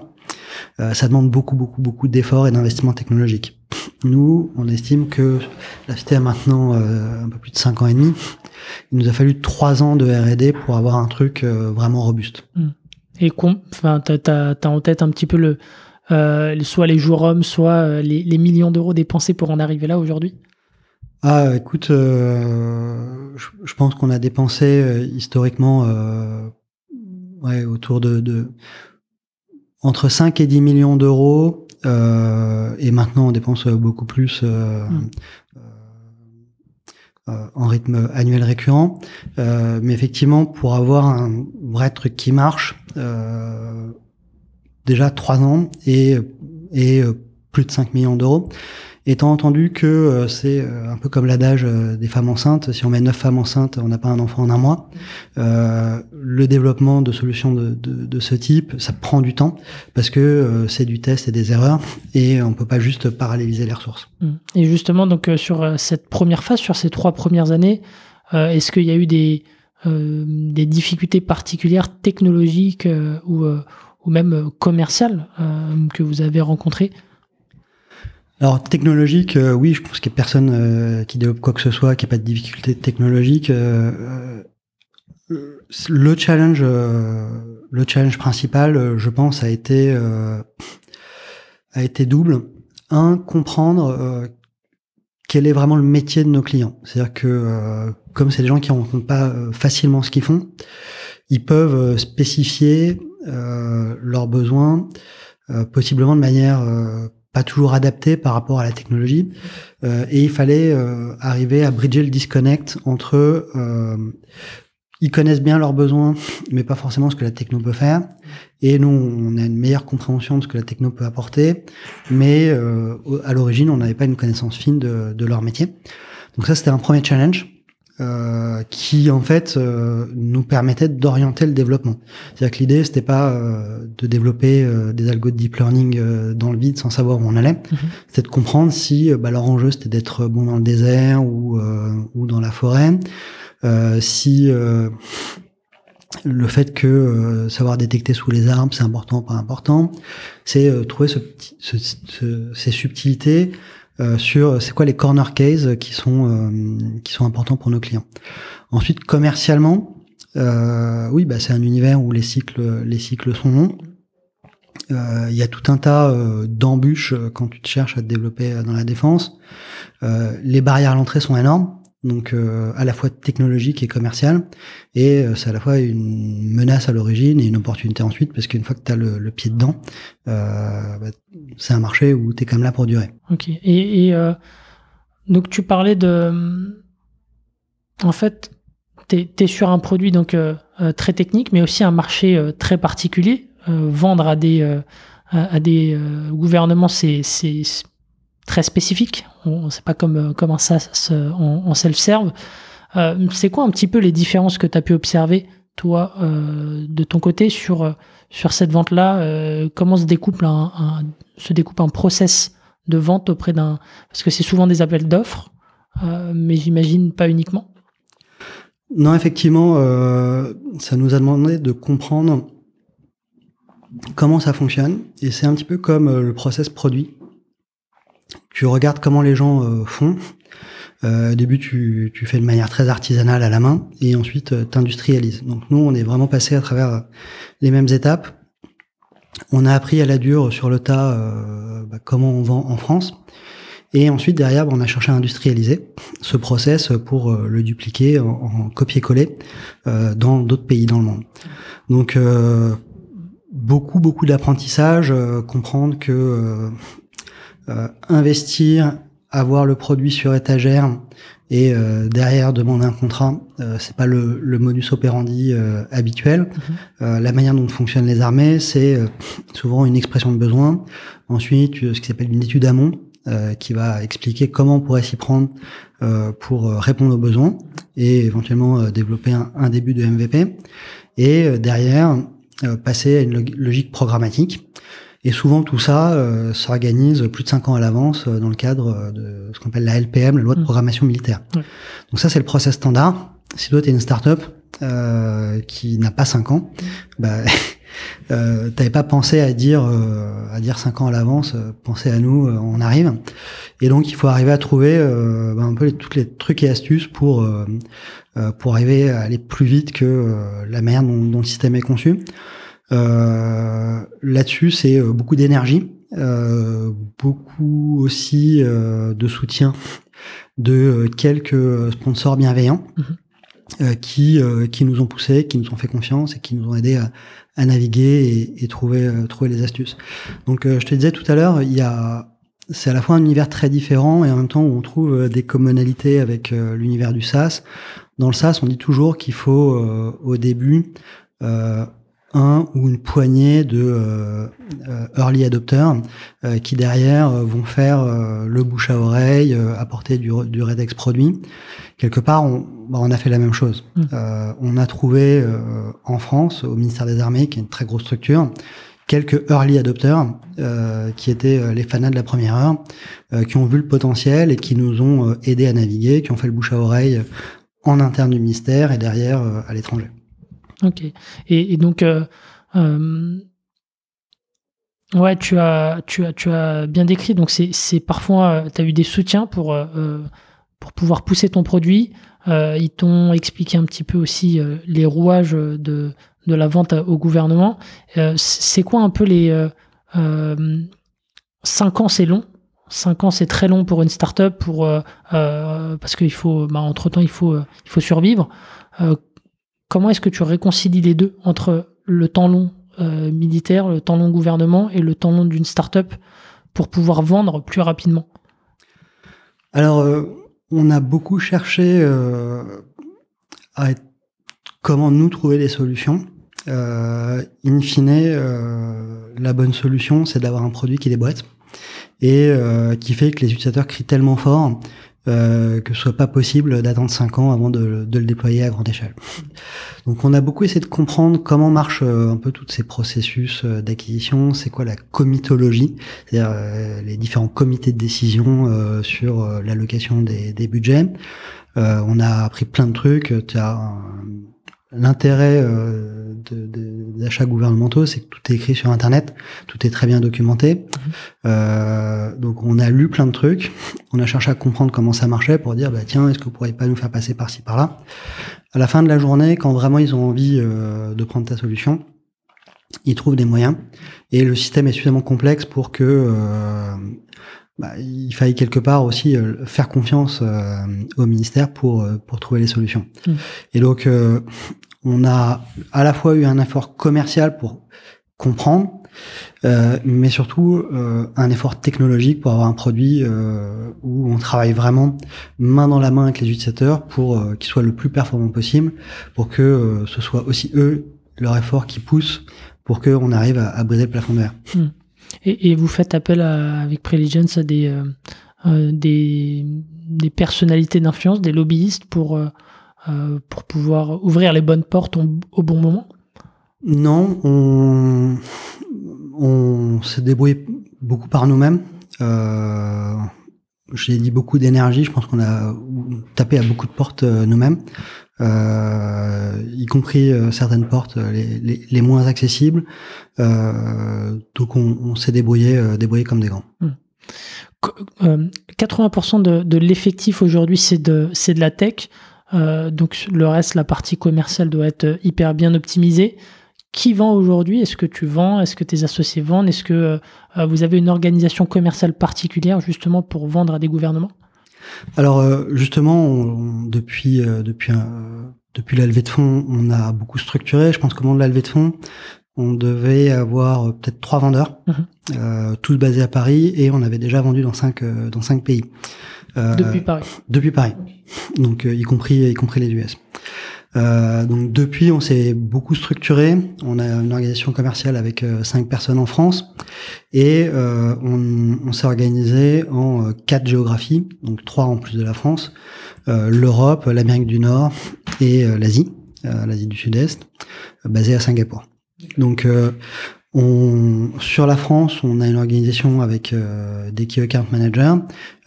ça demande beaucoup, beaucoup, beaucoup d'efforts et d'investissements technologiques. Nous, on estime que la société a maintenant un peu plus de 5 ans et demi. Il nous a fallu trois ans de R&D pour avoir un truc euh, vraiment robuste. Hmm. Et enfin, t'as as, en tête un petit peu le, euh, soit les jours hommes, soit euh, les, millions d'euros dépensés pour en arriver là aujourd'hui? Ah, écoute, je, pense qu'on a dépensé historiquement ouais, autour de, de, entre 5 et 10 millions d'euros. et maintenant, on dépense beaucoup plus. Euh, en rythme annuel récurrent. Euh, mais effectivement, pour avoir un vrai truc qui marche, euh, déjà trois ans et, et plus de 5 millions d'euros. Étant entendu que euh, c'est euh, un peu comme l'adage euh, des femmes enceintes, si on met neuf femmes enceintes, on n'a pas un enfant en un mois. le développement de solutions de, ce type, ça prend du temps parce que c'est du test et des erreurs et on peut pas juste paralléliser les ressources. Mmh. Et justement, donc sur cette première phase, sur ces trois premières années, est-ce qu'il y a eu des difficultés particulières technologiques ou même commerciales que vous avez rencontrées? Alors technologique, euh, oui, je pense qu'il n'y a personne euh, qui développe quoi que ce soit, qui n'a pas de difficulté technologique. Euh, le challenge, le challenge principal, je pense, a été a été double. Un, comprendre quel est vraiment le métier de nos clients. C'est-à-dire que comme c'est des gens qui ne rencontrent pas facilement ce qu'ils font, ils peuvent spécifier leurs besoins, possiblement de manière pas toujours adapté par rapport à la technologie. Euh, et il fallait euh, arriver à bridger le disconnect entre euh, ils connaissent bien leurs besoins, mais pas forcément ce que la techno peut faire. Et nous, on a une meilleure compréhension de ce que la techno peut apporter, mais euh, à l'origine, on n'avait pas une connaissance fine de, de leur métier. Donc ça, c'était un premier challenge. Euh, qui en fait euh, nous permettait d'orienter le développement. C'est-à-dire que l'idée c'était pas euh, de développer des algos de deep learning dans le vide sans savoir où on allait, mhm. c'était de comprendre si bah, leur enjeu c'était d'être bon dans le désert ou ou dans la forêt, si le fait que savoir détecter sous les arbres c'est important ou pas important, c'est trouver ce, ce, ces subtilités euh, sur c'est quoi les corner cases qui sont euh, qui sont importants pour nos clients. Ensuite, commercialement, euh, oui, bah, c'est un univers où les cycles les cycles sont longs. Il y a tout un tas d'embûches quand tu te cherches à te développer dans la défense. les barrières à l'entrée sont énormes donc euh, à la fois technologique et commercial, et euh, c'est à la fois une menace à l'origine et une opportunité ensuite, parce qu'une fois que tu as le, pied dedans, euh, bah, c'est un marché où tu es quand même là pour durer. Ok, et, donc tu parlais de... En fait, tu es, sur un produit donc très technique, mais aussi un marché très particulier. vendre à des, à des gouvernements, c'est très spécifique. C'est pas comme, euh, comme un SaaS euh, en, self-serve. Euh, c'est quoi un petit peu les différences que tu as pu observer, toi, de ton côté, sur, sur cette vente-là Comment se découpe un, se découpe un process de vente auprès d'un. Parce que c'est souvent des appels d'offres, mais j'imagine pas uniquement. Non, effectivement, ça nous a demandé de comprendre comment ça fonctionne. Et c'est un petit peu comme le process produit tu regardes comment les gens euh, font. Euh, au début, tu, tu, fais de manière très artisanale à la main, et ensuite euh, tu industrialises. Donc nous, on est vraiment passé à travers les mêmes étapes. On a appris à la dure sur le tas bah, comment on vend en France. Et ensuite, derrière, bah, on a cherché à industrialiser ce process pour le dupliquer en, copier-coller dans d'autres pays dans le monde. Donc, beaucoup, beaucoup d'apprentissage, comprendre que euh, investir, avoir le produit sur étagère et euh, derrière demander un contrat, euh, c'est pas le, le, modus operandi habituel. Mhm. la manière dont fonctionnent les armées, c'est souvent une expression de besoin. Ensuite, ce qui s'appelle une étude amont, qui va expliquer comment on pourrait s'y prendre pour répondre aux besoins et éventuellement développer un, un, début de MVP. Et derrière, passer à une logique programmatique et souvent, tout ça euh, s'organise plus de cinq ans à l'avance euh, dans le cadre euh, de ce qu'on appelle la LPM, la loi de mm. programmation militaire. Donc ça, c'est le process standard. Si toi, tu es une start-up euh, qui n'a pas cinq ans, mm. bah, euh, t'avais pas pensé à dire à dire cinq ans à l'avance, pensez à nous, on arrive. Et donc, il faut arriver à trouver bah, un peu les, tous les trucs et astuces pour pour arriver à aller plus vite que la manière dont, dont le système est conçu. Euh, là-dessus, c'est euh, beaucoup d'énergie, euh, beaucoup aussi de soutien de quelques sponsors bienveillants mhm. qui qui nous ont poussé, qui nous ont fait confiance et qui nous ont aidé à, à naviguer et, et trouver trouver les astuces. Donc, je te disais tout à l'heure, il y a c'est à la fois un univers très différent et en même temps où on trouve des commonalités avec l'univers du SaaS. Dans le SaaS, on dit toujours qu'il faut au début un ou une poignée de euh, early adopters qui derrière vont faire le bouche à oreille, apporter du, du Redex produit. Quelque part, on, bah, on a fait la même chose. Mmh. on a trouvé en France, au ministère des Armées, qui est une très grosse structure, quelques early adopters euh, qui étaient les fanats de la première heure, euh, qui ont vu le potentiel et qui nous ont aidés à naviguer, qui ont fait le bouche à oreille en interne du ministère et derrière euh, à l'étranger. Ok. Et, donc, euh, euh, ouais, tu as, tu, as, tu as bien décrit. Donc, c'est parfois, tu as eu des soutiens pour, pour pouvoir pousser ton produit. ils t'ont expliqué un petit peu aussi les rouages de, de la vente au gouvernement. c'est quoi un peu les. 5 ans, c'est long? 5 ans, c'est très long pour une startup pour, euh, euh, parce qu'il faut, bah, entre-temps, il faut, euh, il faut survivre. Comment est-ce que tu réconcilies les deux entre le temps long militaire, le temps long gouvernement et le temps long d'une startup pour pouvoir vendre plus rapidement? Alors, on a beaucoup cherché à comment nous trouver des solutions. in fine, la bonne solution, c'est d'avoir un produit qui déboîte et euh, qui fait que les utilisateurs crient tellement fort euh, que ce soit pas possible d'attendre 5 ans avant de, de, le déployer à grande échelle. Donc on a beaucoup essayé de comprendre comment marchent euh, un peu tous ces processus euh, d'acquisition, c'est quoi la comitologie, c'est-à-dire les différents comités de décision sur l'allocation des, des, budgets. on a appris plein de trucs. Tu as l'intérêt des achats gouvernementaux, c'est que tout est écrit sur Internet, tout est très bien documenté. Mhm. Euh, donc on a lu plein de trucs, on a cherché à comprendre comment ça marchait pour dire bah tiens, est-ce que vous pourriez pas nous faire passer par-ci par-là? À la fin de la journée, quand vraiment ils ont envie euh, de prendre ta solution, ils trouvent des moyens et le système est suffisamment complexe pour que euh, bah, il faille quelque part aussi euh, faire confiance euh, au ministère pour pour trouver les solutions. Mhm. Et donc on a à la fois eu un effort commercial pour comprendre, euh, mais surtout euh, un effort technologique pour avoir un produit euh, où on travaille vraiment main dans la main avec les utilisateurs pour qu'ils soient le plus performants possible, pour que ce soit aussi eux leur effort qui pousse pour qu'on arrive à, briser le plafond de verre. Hmm. Et, vous faites appel avec Preligence à des, des, des personnalités d'influence, des lobbyistes pour euh, pour pouvoir ouvrir les bonnes portes au, bon moment? Non, on, s'est débrouillé beaucoup par nous-mêmes. Euh, J'ai dit beaucoup d'énergie. Je pense qu'on a tapé à beaucoup de portes euh, nous-mêmes, euh, y compris euh, certaines portes les, les, moins accessibles. donc on, on s'est débrouillé, débrouillé comme des grands. 80% hmm. de, de l'effectif aujourd'hui, c'est de, de la tech. Euh, donc le reste, la partie commerciale doit être hyper bien optimisée. Qui vend aujourd'hui? Est-ce que tu vends? Est-ce que tes associés vendent? Est-ce que euh, vous avez une organisation commerciale particulière justement pour vendre à des gouvernements? Alors euh, justement, depuis depuis depuis la levée de fonds, on a beaucoup structuré. Je pense qu'au moment de la levée de fonds, on devait avoir peut-être trois vendeurs, mhm. tous basés à Paris, et on avait déjà vendu dans cinq dans cinq pays. Euh, depuis Paris. Depuis Paris. Donc y compris y compris les US. Euh, donc depuis, on s'est beaucoup structuré. On a une organisation commerciale avec euh, cinq personnes en France et euh, on, s'est organisé en quatre géographies, donc trois en plus de la France l'Europe, l'Amérique du Nord et l'Asie, l'Asie du Sud-Est, basée à Singapour. Donc on, sur la France, on a une organisation avec euh, des key account managers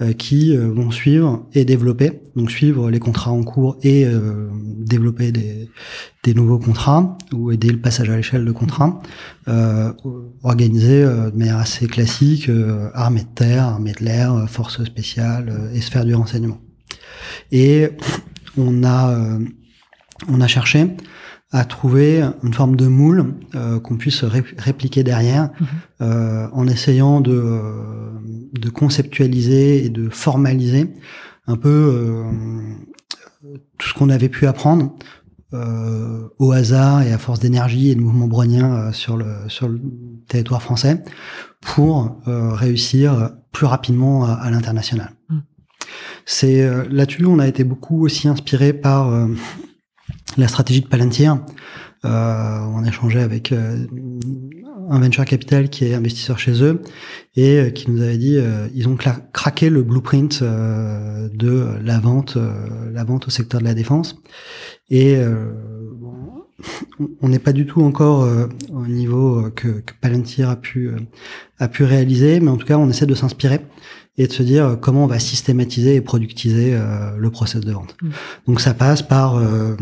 euh, qui euh, vont suivre et développer, donc suivre les contrats en cours et développer des, nouveaux contrats ou aider le passage à l'échelle de contrats, organisés de manière assez classique, armée de terre, armée de l'air, force spéciale et sphère du renseignement. Et on a on a cherché à trouver une forme de moule euh, qu'on puisse répliquer derrière mhm. euh, en essayant de, de, conceptualiser et de formaliser un peu euh, tout ce qu'on avait pu apprendre euh, au hasard et à force d'énergie et de mouvement brownien euh, sur, le, sur le territoire français pour réussir plus rapidement à, l'international. Mhm. C'est là-dessus on a été beaucoup aussi inspiré par la stratégie de Palantir, on échangeait avec un venture capital qui est investisseur chez eux et qui nous avait dit ils ont craqué le blueprint de la vente, la vente au secteur de la défense. Et on n'est pas du tout encore au niveau que, que Palantir a pu a pu réaliser, mais en tout cas on essaie de s'inspirer et de se dire euh, comment on va systématiser et productiser euh, le process de vente. Mm. Donc ça passe par euh,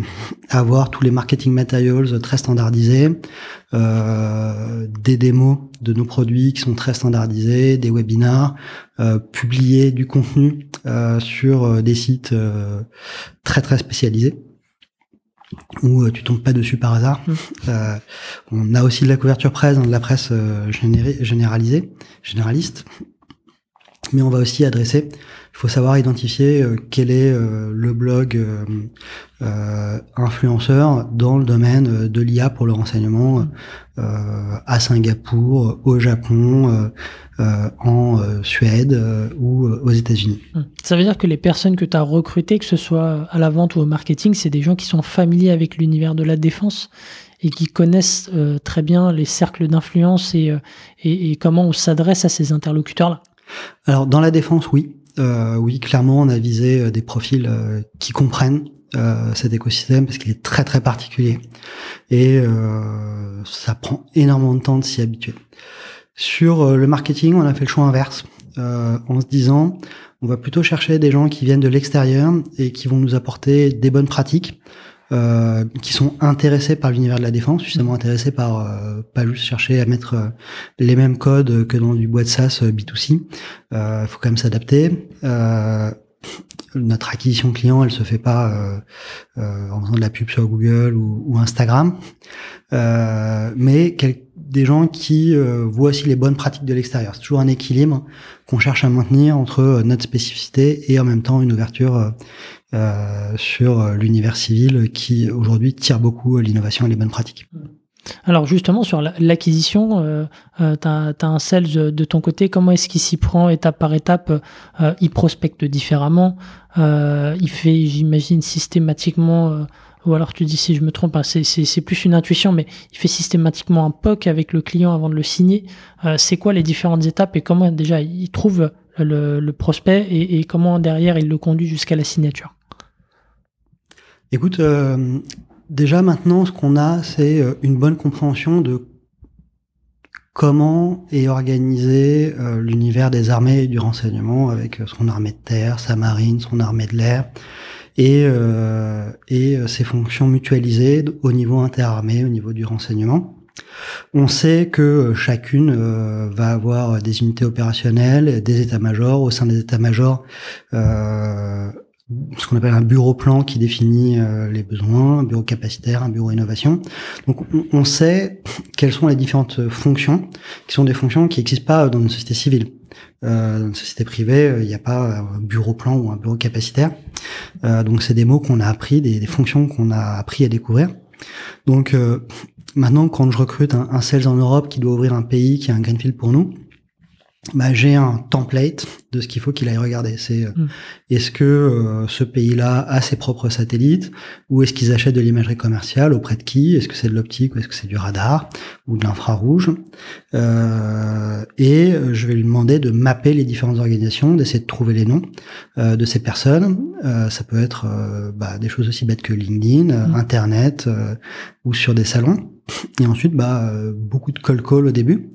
avoir tous les marketing materials très standardisés, des démos de nos produits qui sont très standardisés, des webinars, publier du contenu sur des sites très très spécialisés où tu tombes pas dessus par hasard. Mm. on a aussi de la couverture presse, hein, de la presse généralisée, généraliste, mais on va aussi adresser. Il faut savoir identifier euh, quel est euh, le blog euh, influenceur dans le domaine de l'IA pour le renseignement à Singapour, au Japon, en Suède ou aux États-Unis. Hum. Ça veut dire que les personnes que tu as recrutées, que ce soit à la vente ou au marketing, c'est des gens qui sont familiers avec l'univers de la défense et qui connaissent très bien les cercles d'influence et, et, et, comment on s'adresse à ces interlocuteurs-là. Alors dans la défense, oui, euh, oui, clairement, on a visé euh, des profils euh, qui comprennent cet écosystème parce qu'il est très très particulier. Et ça prend énormément de temps de s'y habituer. Sur le marketing, on a fait le choix inverse en se disant on va plutôt chercher des gens qui viennent de l'extérieur et qui vont nous apporter des bonnes pratiques euh, qui sont intéressés par l'univers de la défense, justement intéressés par euh, pas juste chercher à mettre euh, les mêmes codes que dans du boît de SaaS B2C. Il faut quand même s'adapter. notre acquisition client, elle se fait pas en faisant de la pub sur Google ou Instagram, mais des gens qui voient aussi les bonnes pratiques de l'extérieur. C'est toujours un équilibre qu'on cherche à maintenir entre notre spécificité et en même temps une ouverture euh, sur l'univers civil qui aujourd'hui tire beaucoup l'innovation et les bonnes pratiques. Alors justement sur l'acquisition, euh, euh tu as, un sales de ton côté, comment est-ce qu'il s'y prend étape par étape? Euh, Il prospecte différemment, euh, il fait j'imagine systématiquement, ou alors tu dis si je me trompe, hein, c'est plus une intuition, mais il fait systématiquement un POC avec le client avant de le signer. c'est quoi les différentes étapes et comment déjà il trouve le, le prospect et, et comment derrière il le conduit jusqu'à la signature? Écoute, euh, déjà maintenant, ce qu'on a, c'est euh, une bonne compréhension de comment est organisé euh, l'univers des armées et du renseignement avec son armée de terre, sa marine, son armée de l'air et, et ses fonctions mutualisées au niveau interarmé, au niveau du renseignement. On sait que chacune va avoir des unités opérationnelles, des états-majors. Au sein des états-majors, ce qu'on appelle un bureau plan qui définit euh, les besoins, un bureau capacitaire, un bureau innovation. Donc on, sait quelles sont les différentes fonctions, qui sont des fonctions qui n'existent pas dans une société civile. Euh, dans une société privée, euh, il n'y a pas un bureau plan ou un bureau capacitaire. Euh, donc c'est des mots qu'on a appris, des, fonctions qu'on a appris à découvrir. Donc maintenant, quand je recrute un, un sales en Europe qui doit ouvrir un pays qui a un greenfield pour nous, bah, j'ai un template de ce qu'il faut qu'il aille regarder. C'est euh, mm. est-ce que euh, ce pays-là a ses propres satellites ou est-ce qu'ils achètent de l'imagerie commerciale auprès de qui? Est-ce que c'est de l'optique ou est-ce que c'est du radar ou de l'infrarouge? Euh, Et je vais lui demander de mapper les différentes organisations, d'essayer de trouver les noms euh, de ces personnes. ça peut être bah, des choses aussi bêtes que LinkedIn, mm. Internet ou sur des salons. Et ensuite, bah, beaucoup de call call au début.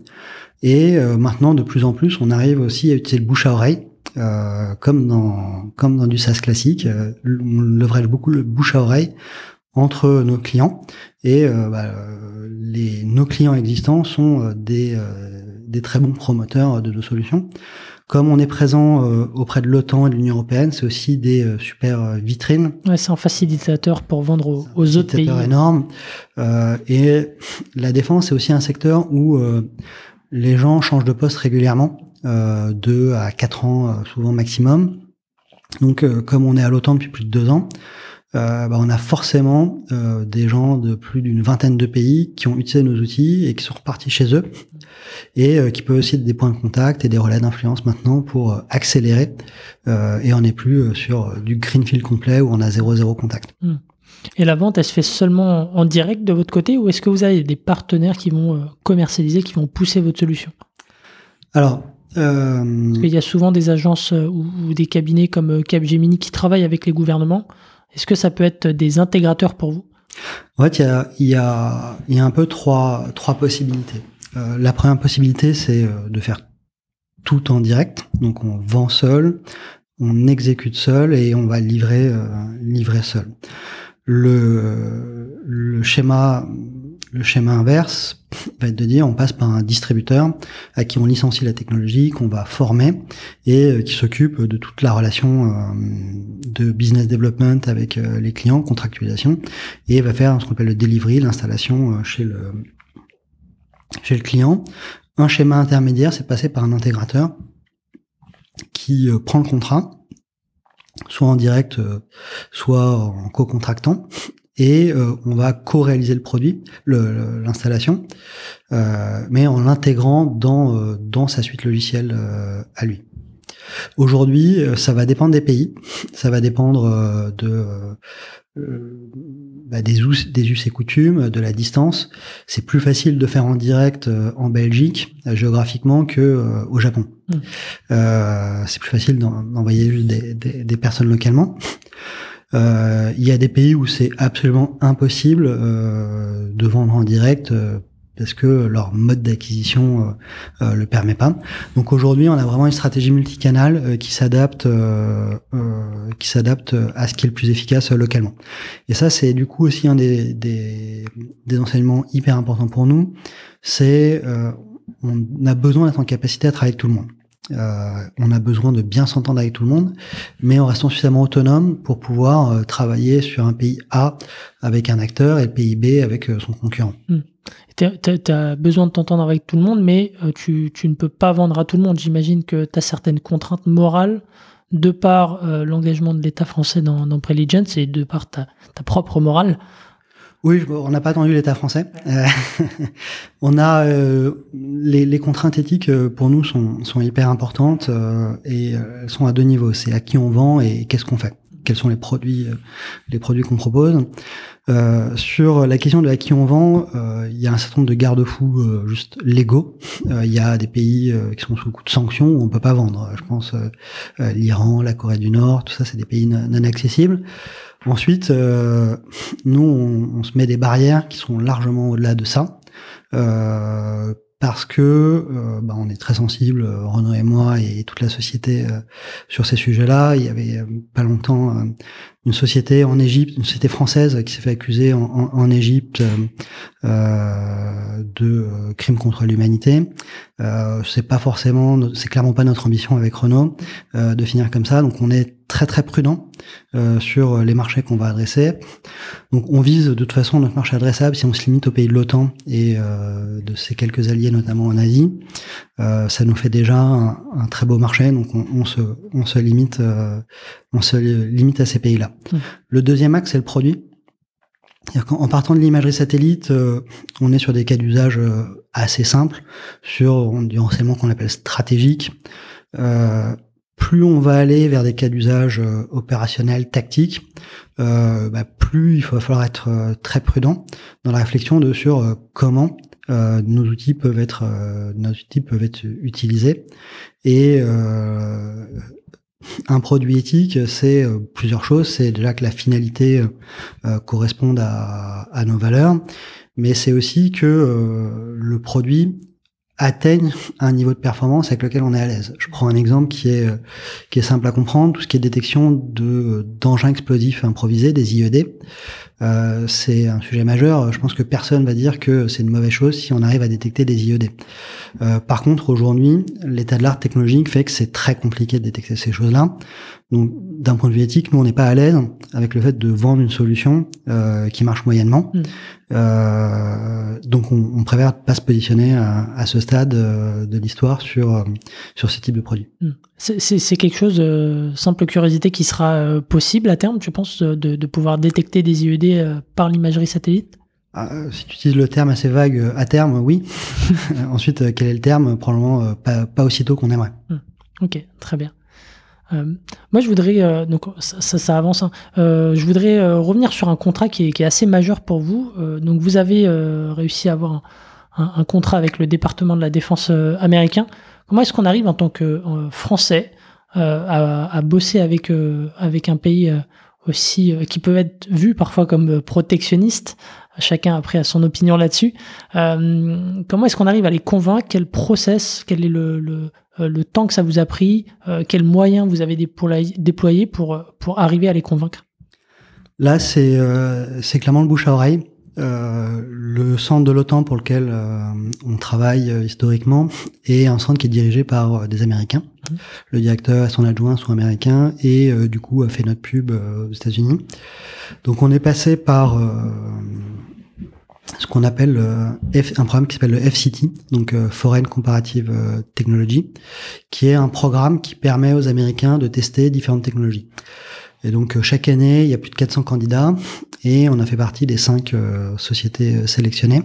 Et euh, maintenant, de plus en plus, on arrive aussi à utiliser le bouche à oreille. Euh, comme dans comme dans du SaaS classique, euh, on leverage beaucoup le bouche à oreille entre nos clients et bah, les nos clients existants sont des des très bons promoteurs de nos solutions. Comme on est présent auprès de l'OTAN et de l'Union européenne, c'est aussi des super vitrines. Ouais, c'est un facilitateur pour vendre aux, aux autres pays. énorme. et la défense, c'est aussi un secteur où les gens changent de poste régulièrement, euh, deux à quatre ans euh, souvent maximum. Donc, euh, comme on est à l'OTAN depuis plus de deux ans, euh, bah, on a forcément des gens de plus d'une vingtaine de pays qui ont utilisé nos outils et qui sont repartis chez eux et qui peuvent aussi être des points de contact et des relais d'influence maintenant pour accélérer et on n'est plus sur du greenfield complet où on a zéro zéro contact. Hmm. Et la vente, elle se fait seulement en direct de votre côté ou est-ce que vous avez des partenaires qui vont euh, commercialiser, qui vont pousser votre solution? Alors, euh... il y a souvent des agences euh, ou, des cabinets comme Capgemini qui travaillent avec les gouvernements. Est-ce que ça peut être des intégrateurs pour vous? En fait, il y a, il y a, il y a un peu trois, trois possibilités. Euh, la première possibilité, c'est de faire tout en direct. Donc, on vend seul, on exécute seul et on va livrer, euh, livrer seul. Le, le schéma le schéma inverse va être de dire on passe par un distributeur à qui on licencie la technologie, qu'on va former et euh, qui s'occupe de toute la relation euh, de business development avec euh, les clients, contractualisation, et va faire ce qu'on appelle le delivery, l'installation chez le chez le client. Un schéma intermédiaire, c'est passer par un intégrateur qui prend le contrat soit en direct, soit en co-contractant, et euh, on va co-réaliser le produit, l'installation, euh, mais en l'intégrant dans, euh, dans sa suite logicielle à lui. Aujourd'hui, ça va dépendre des pays, ça va dépendre de bah, des, us, des us et coutumes, de la distance. C'est plus facile de faire en direct en Belgique géographiquement que au Japon. Mmh. c'est plus facile d'envoyer juste des, des, des, personnes localement. Euh, il y a des pays où c'est absolument impossible euh, de vendre en direct euh, parce que leur mode d'acquisition euh, le permet pas. Donc aujourd'hui, on a vraiment une stratégie multicanale qui s'adapte, qui s'adapte à ce qui est le plus efficace localement. Et ça, c'est du coup aussi un des, des, des enseignements hyper importants pour nous. C'est on a besoin d'être en capacité à travailler avec tout le monde. Euh, on a besoin de bien s'entendre avec tout le monde, mais en restant suffisamment autonome pour pouvoir euh, travailler sur un pays A avec un acteur et le pays B avec euh, son concurrent. Hmm. Tu as besoin de t'entendre avec tout le monde, mais tu, ne peux pas vendre à tout le monde. J'imagine que tu as certaines contraintes morales de par l'engagement de l'État français dans, dans et de par ta propre morale. Oui, on n'a pas attendu l'État français. Euh, on a euh, les, contraintes éthiques euh, pour nous sont, sont hyper importantes et elles sont à deux niveaux. C'est à qui on vend et qu'est-ce qu'on fait. Quels sont les produits, les produits qu'on propose. sur la question de à qui on vend, il y a un certain nombre de garde-fous juste légaux. Il y a des pays qui sont sous le coup de sanctions où on peut pas vendre. Je pense l'Iran, la Corée du Nord, tout ça, c'est des pays non accessibles. Ensuite, euh, nous, on, se met des barrières qui sont largement au-delà de ça. Euh, parce que euh, bah, on est très sensible, Renaud et moi et toute la société sur ces sujets-là. Il y avait pas longtemps une société en Égypte, une société française qui s'est fait accuser en, en, Égypte de crimes contre l'humanité. c'est pas forcément, c'est clairement pas notre ambition avec Renault de finir comme ça. Donc on est très très prudent euh, sur les marchés qu'on va adresser. Donc on vise de toute façon notre marché adressable si on se limite aux pays de l'OTAN et euh, de ses quelques alliés notamment en Asie. Euh, ça nous fait déjà un, très beau marché, donc on, se on se limite on se limite à ces pays-là. Mmh. Le deuxième axe c'est le produit. En partant de l'imagerie satellite, on est sur des cas d'usage assez simples, sur du renseignement qu'on appelle stratégique. Euh, plus on va aller vers des cas d'usage euh, opérationnels, tactiques, euh, bah, plus il va falloir être euh, très prudent dans la réflexion de sur comment nos outils peuvent être nos outils peuvent être utilisés et un produit éthique, c'est plusieurs choses. C'est déjà que la finalité corresponde à, nos valeurs, mais c'est aussi que le produit atteignent un niveau de performance avec lequel on est à l'aise. Je prends un exemple qui est qui est simple à comprendre, tout ce qui est détection de d'engins explosifs improvisés, des IED. Euh, c'est un sujet majeur. Je pense que personne va dire que c'est une mauvaise chose si on arrive à détecter des IED. Euh, par contre, aujourd'hui, l'état de l'art technologique fait que c'est très compliqué de détecter ces choses-là. Donc, d'un point de vue éthique, nous, on n'est pas à l'aise avec le fait de vendre une solution euh, qui marche moyennement. Mm. Euh, donc, on, on, préfère pas se positionner à, à ce stade euh, de l'histoire sur euh, sur ce type de produit. Mm. C'est quelque chose, simple curiosité, qui sera possible à terme, tu penses, de, de pouvoir détecter des IED par l'imagerie satellite? Ah, si tu utilises le terme assez vague, à terme, oui. Ensuite, quel est le terme? Probablement pas, pas aussitôt qu'on aimerait. Mm. Ok, très bien. Moi, je voudrais donc ça, ça, avance. Hein. je voudrais revenir sur un contrat qui est, qui est, assez majeur pour vous. donc, vous avez réussi à avoir un, un, contrat avec le département de la défense américain. Comment est-ce qu'on arrive en tant que Français à, à, bosser avec avec un pays aussi qui peut être vu parfois comme protectionniste? Chacun après a son opinion là-dessus. Euh, comment est-ce qu'on arrive à les convaincre? Quel process? Quel est le, le, euh, le temps que ça vous a pris euh, Quels moyens vous avez déployés pour, pour arriver à les convaincre? Là, c'est c'est clairement le bouche à oreille. le centre de l'OTAN pour lequel on travaille historiquement est un centre qui est dirigé par des Américains. Mmh. Le directeur et son adjoint sont américains et du coup a fait notre pub aux États-Unis. Donc on est passé par ce qu'on appelle euh, un programme qui s'appelle le FCT, donc euh, Foreign Comparative euh, Technology, qui est un programme qui permet aux Américains de tester différentes technologies. Et donc chaque année, il y a plus de 400 candidats et on a fait partie des 5 sociétés sélectionnées.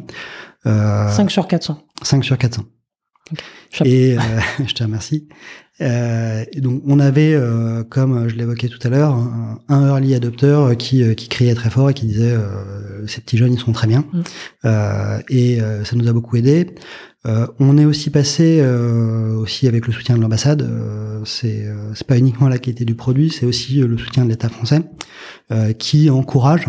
5 sur 400. 5 sur 400. Et je te remercie. Euh, donc on avait, euh, comme je l'évoquais tout à l'heure, un, early adopter qui, qui criait très fort et qui disait euh, ces petits jeunes ils sont très bien. Mm. et ça nous a beaucoup aidé. on est aussi passé aussi avec le soutien de l'ambassade. c'est c'est pas uniquement la qualité du produit, c'est aussi le soutien de l'État français qui encourage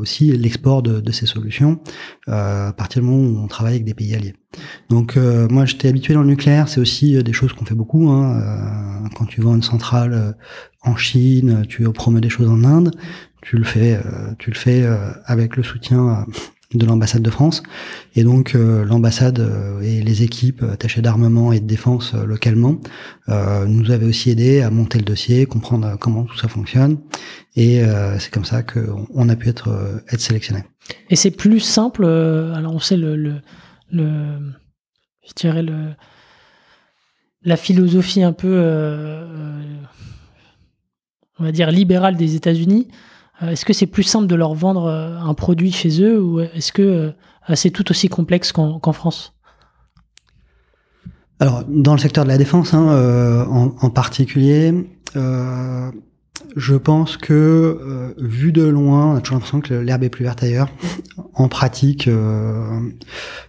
aussi l'export de, de, ces solutions à partir du moment où on travaille avec des pays alliés. Donc moi j'étais habitué dans le nucléaire, c'est aussi des choses qu'on fait beaucoup. Hein. Euh, quand tu vends une centrale euh, en Chine, tu promets des choses en Inde, tu le fais, euh, tu le fais avec le soutien de l'ambassade de France. Et donc l'ambassade et les équipes attachées d'armement et de défense localement nous avaient aussi aidé à monter le dossier, comprendre comment tout ça fonctionne. Et c'est comme ça qu'on a pu être, être sélectionné. Et c'est plus simple. alors on sait le, le, le je dirais le la philosophie un peu, euh, euh, on va dire, libérale des États-Unis, euh, est-ce que c'est plus simple de leur vendre un produit chez eux ou est-ce que c'est tout aussi complexe qu'en France? Alors, dans le secteur de la défense, hein, en, particulier, je pense que, euh, vu de loin, on a toujours l'impression que l'herbe est plus verte ailleurs. En pratique, euh,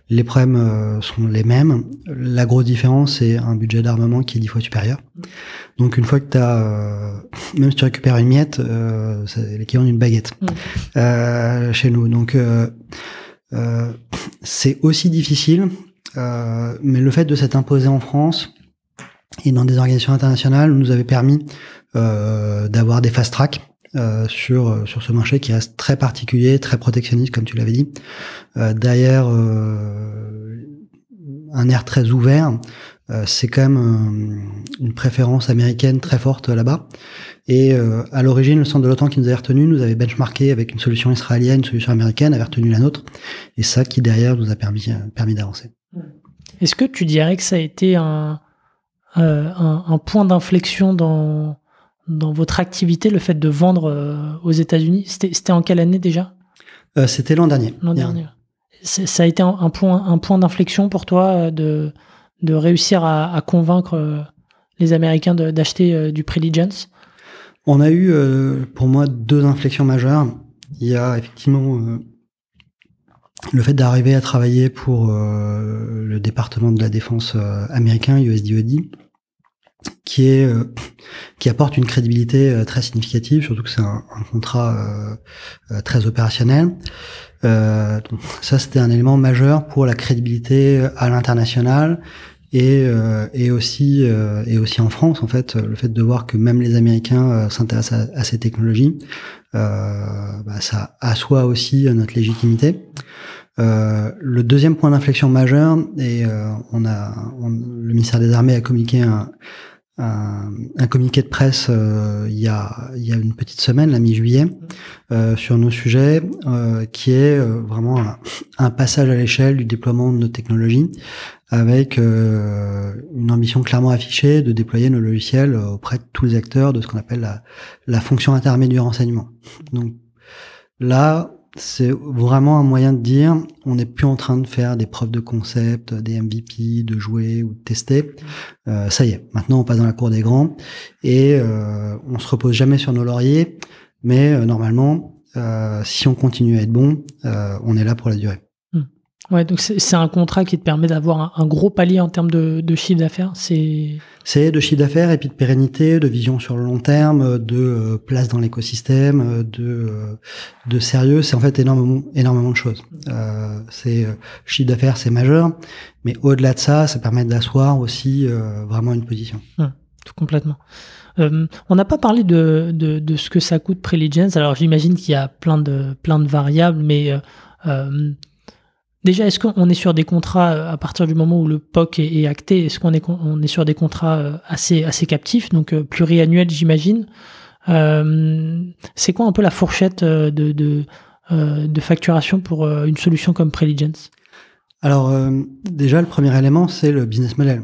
les problèmes euh, sont les mêmes. La grosse différence, c'est un budget d'armement qui est dix fois supérieur. Donc, une fois que tu as, même si tu récupères une miette, c'est l'équivalent d'une baguette mm. chez nous. Donc, c'est aussi difficile, mais le fait de s'être imposé en France et dans des organisations internationales nous avait permis euh, d'avoir des fast track euh, sur sur ce marché qui reste très particulier, très protectionniste comme tu l'avais dit. Euh, derrière un air très ouvert, c'est quand même une préférence américaine très forte là-bas. Et à l'origine, le centre de l'OTAN qui nous avait retenu nous avait benchmarké avec une solution israélienne, une solution américaine, avait retenu la nôtre. Et ça qui derrière nous a permis permis d'avancer. Est-ce que tu dirais que ça a été un, un, un point d'inflexion dans dans votre activité le fait de vendre euh, aux États-Unis C'était en quelle année déjà? Euh, C'était l'an dernier. L'an dernier. Ça a été un, point, un point d'inflexion pour toi euh, de, de réussir à, convaincre les Américains d'acheter du Preligence On a eu pour moi deux inflexions majeures. Il y a effectivement le fait d'arriver à travailler pour le département de la défense américain, USDOD, qui est euh, qui apporte une crédibilité euh, très significative, surtout que c'est un, contrat euh, très opérationnel. ça, c'était un élément majeur pour la crédibilité à l'international et, et aussi et aussi en France en fait le fait de voir que même les Américains s'intéressent à, ces technologies bah, ça assoit aussi notre légitimité. Le deuxième point d'inflexion majeur et on a le ministère des Armées a communiqué un, un, un, communiqué de presse euh, il, y a, il y a une petite semaine, la mi-juillet, euh, sur nos sujets, euh, qui est euh, vraiment un, passage à l'échelle du déploiement de nos technologies, avec euh, une ambition clairement affichée de déployer nos logiciels auprès de tous les acteurs de ce qu'on appelle la, la fonction intermédiaire renseignement. Donc là, c'est vraiment un moyen de dire on n'est plus en train de faire des preuves de concept, des MVP, de jouer ou de tester. Euh, ça y est, maintenant on passe dans la cour des grands et euh, on se repose jamais sur nos lauriers, mais euh, normalement, euh, si on continue à être bon, euh, on est là pour la durée. Ouais, donc c'est un contrat qui te permet d'avoir un, gros palier en termes de, de chiffre d'affaires. C'est c'est de chiffre d'affaires et puis de pérennité, de vision sur le long terme, de euh, place dans l'écosystème, euh, de euh, de sérieux. C'est en fait énormément énormément de choses. Euh, c'est chiffre d'affaires, c'est majeur, mais au-delà de ça, ça permet d'asseoir aussi vraiment une position. Hum, tout complètement. on n'a pas parlé de, de, de, ce que ça coûte Preligence. Alors j'imagine qu'il y a plein de plein de variables, mais Déjà, est-ce qu'on est sur des contrats euh, à partir du moment où le POC est, acté Est-ce qu'on est, on est sur des contrats euh, assez, assez captifs, donc euh, pluriannuels, j'imagine. C'est quoi un peu la fourchette de, de, de facturation pour une solution comme Preligence? Alors déjà le premier élément c'est le business model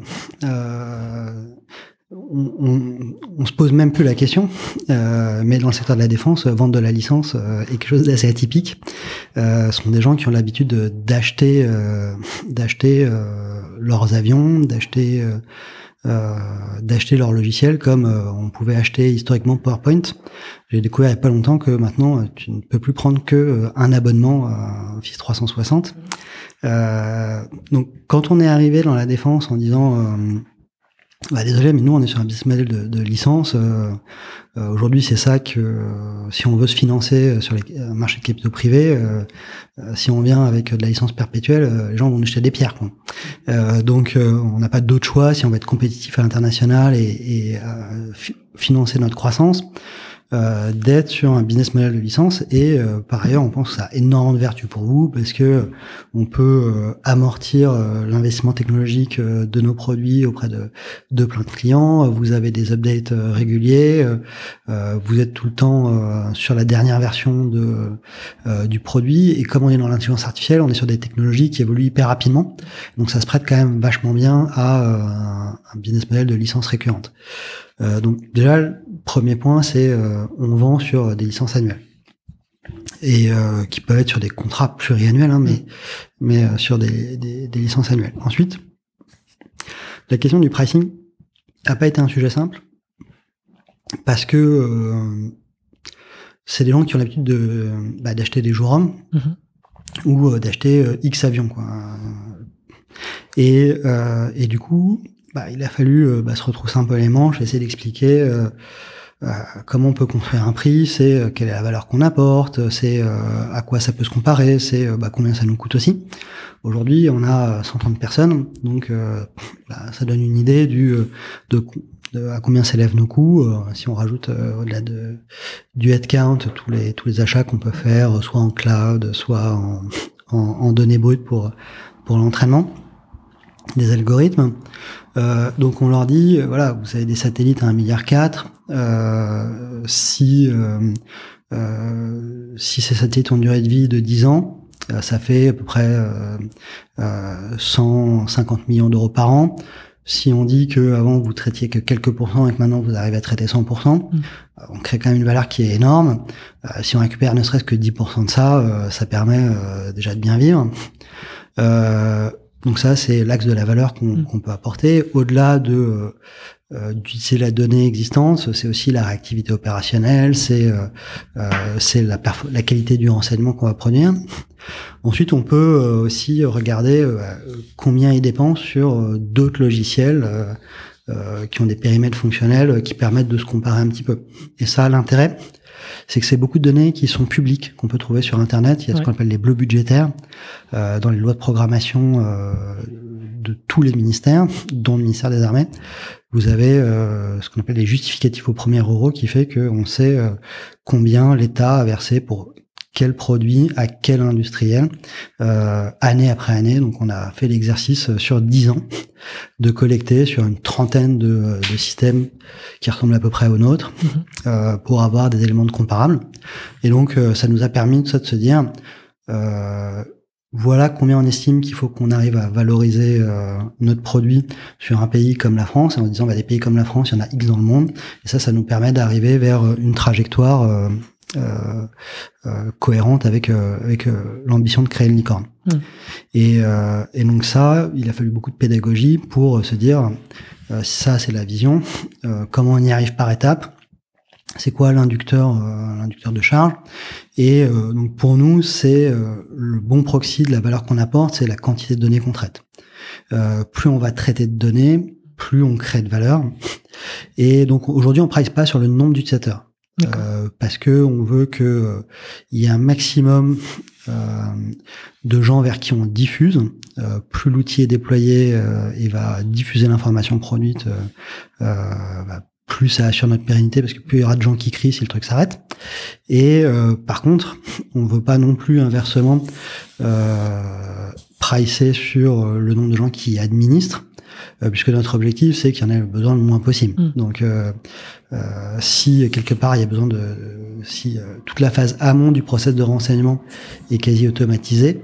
on, on, se pose même plus la question, euh, mais dans le secteur de la défense, vendre de la licence euh, est quelque chose d'assez atypique. Euh, ce sont des gens qui ont l'habitude d'acheter, euh, d'acheter euh, leurs avions, d'acheter, d'acheter leurs logiciels, comme on pouvait acheter historiquement PowerPoint. J'ai découvert il n'y a pas longtemps que maintenant tu ne peux plus prendre que un abonnement à Office 360. donc quand on est arrivé dans la défense en disant bah, désolé, mais nous on est sur un business model de, de licence. Euh, euh, Aujourd'hui, c'est ça que euh, si on veut se financer euh, sur les marchés de capitaux privés, si on vient avec de la licence perpétuelle, les gens vont nous jeter des pierres. Quoi. donc, on n'a pas d'autre choix si on veut être compétitif à l'international et, et financer notre croissance euh, d'être sur un business model de licence. Et euh, par ailleurs on pense que ça a énormément de vertus pour vous parce que on peut euh, amortir euh, l'investissement technologique de nos produits auprès de, de plein de clients. Vous avez des updates réguliers. Vous êtes tout le temps sur la dernière version de du produit. Et comme on est dans l'intelligence artificielle on est sur des technologies qui évoluent hyper rapidement. Donc ça se prête quand même vachement bien à un business model de licence récurrente. Euh, donc déjà, premier point, c'est euh, on vend sur des licences annuelles et euh, qui peuvent être sur des contrats pluriannuels, hein, mais mais sur des, des, des, licences annuelles. Ensuite, la question du pricing n'a pas été un sujet simple parce que c'est des gens qui ont l'habitude de bah, d'acheter des jours hommes mm-hmm. ou d'acheter X avions quoi. Et, et du coup, bah, il a fallu euh, bah, se retrousser un peu les manches, essayer d'expliquer euh, euh, comment on peut construire un prix, c'est quelle est la valeur qu'on apporte, c'est à quoi ça peut se comparer, c'est bah, combien ça nous coûte aussi. Aujourd'hui, on a 130 personnes, donc bah, ça donne une idée du de, de à combien s'élèvent nos coûts. si on rajoute au-delà de du headcount tous les tous les achats qu'on peut faire, soit en cloud, soit en, en, en données brutes pour pour l'entraînement des algorithmes. Euh, donc on leur dit, euh, voilà, vous avez des satellites à 1,4 milliard. Euh, si euh, euh, si ces satellites ont une durée de vie de 10 ans, euh, ça fait à peu près 150 millions d'euros par an. Si on dit que avant vous traitiez que quelques pourcents et que maintenant vous arrivez à traiter 100%, mm. on crée quand même une valeur qui est énorme. si on récupère ne serait-ce que 10% de ça, ça permet déjà de bien vivre. Euh, donc ça, c'est l'axe de la valeur qu'on mm. peut apporter. Au-delà de euh, euh d'utiliser la donnée existante, c'est aussi la réactivité opérationnelle, c'est euh, euh c'est la, la qualité du renseignement qu'on va produire. Ensuite, on peut aussi regarder combien ils dépensent sur d'autres logiciels qui ont des périmètres fonctionnels qui permettent de se comparer un petit peu. Et ça, l'intérêt, c'est que c'est beaucoup de données qui sont publiques, qu'on peut trouver sur Internet. Il y a ce qu'on appelle les bleus budgétaires euh, dans les lois de programmation euh, de tous les ministères, dont le ministère des Armées. Vous avez euh, ce qu'on appelle les justificatifs au premier euro, qui fait qu'on sait euh, combien l'État a versé pour quel produit à quel industriel, euh, année après année. Donc on a fait l'exercice sur dix ans de collecter sur une trentaine de, de, systèmes qui ressemblent à peu près aux nôtres mhm. euh, pour avoir des éléments de comparables. Et donc euh, ça nous a permis de se dire euh, voilà combien on estime qu'il faut qu'on arrive à valoriser euh, notre produit sur un pays comme la France, en disant bah, des pays comme la France, il y en a X dans le monde, et ça, ça nous permet d'arriver vers une trajectoire cohérente avec avec l'ambition de créer une licorne. Mmh. Et, et donc ça, il a fallu beaucoup de pédagogie pour se dire ça c'est la vision, comment on y arrive par étapes? C'est quoi l'inducteur euh, l'inducteur de charge? Et euh, donc pour nous c'est euh, le bon proxy de la valeur qu'on apporte c'est la quantité de données qu'on traite. Plus on va traiter de données plus on crée de valeur. Et donc aujourd'hui on price pas sur le nombre d'utilisateurs parce que on veut que il y ait un maximum de gens vers qui on diffuse. Plus l'outil est déployé et va diffuser l'information produite plus ça assure notre pérennité parce que plus il y aura de gens qui crient si le truc s'arrête. Et euh, par contre, on veut pas non plus inversement euh, pricer sur euh, le nombre de gens qui administrent, euh, puisque notre objectif c'est qu'il y en ait besoin le moins possible. Mm. Donc euh, si quelque part il y a besoin de si toute la phase amont du process de renseignement est quasi automatisée,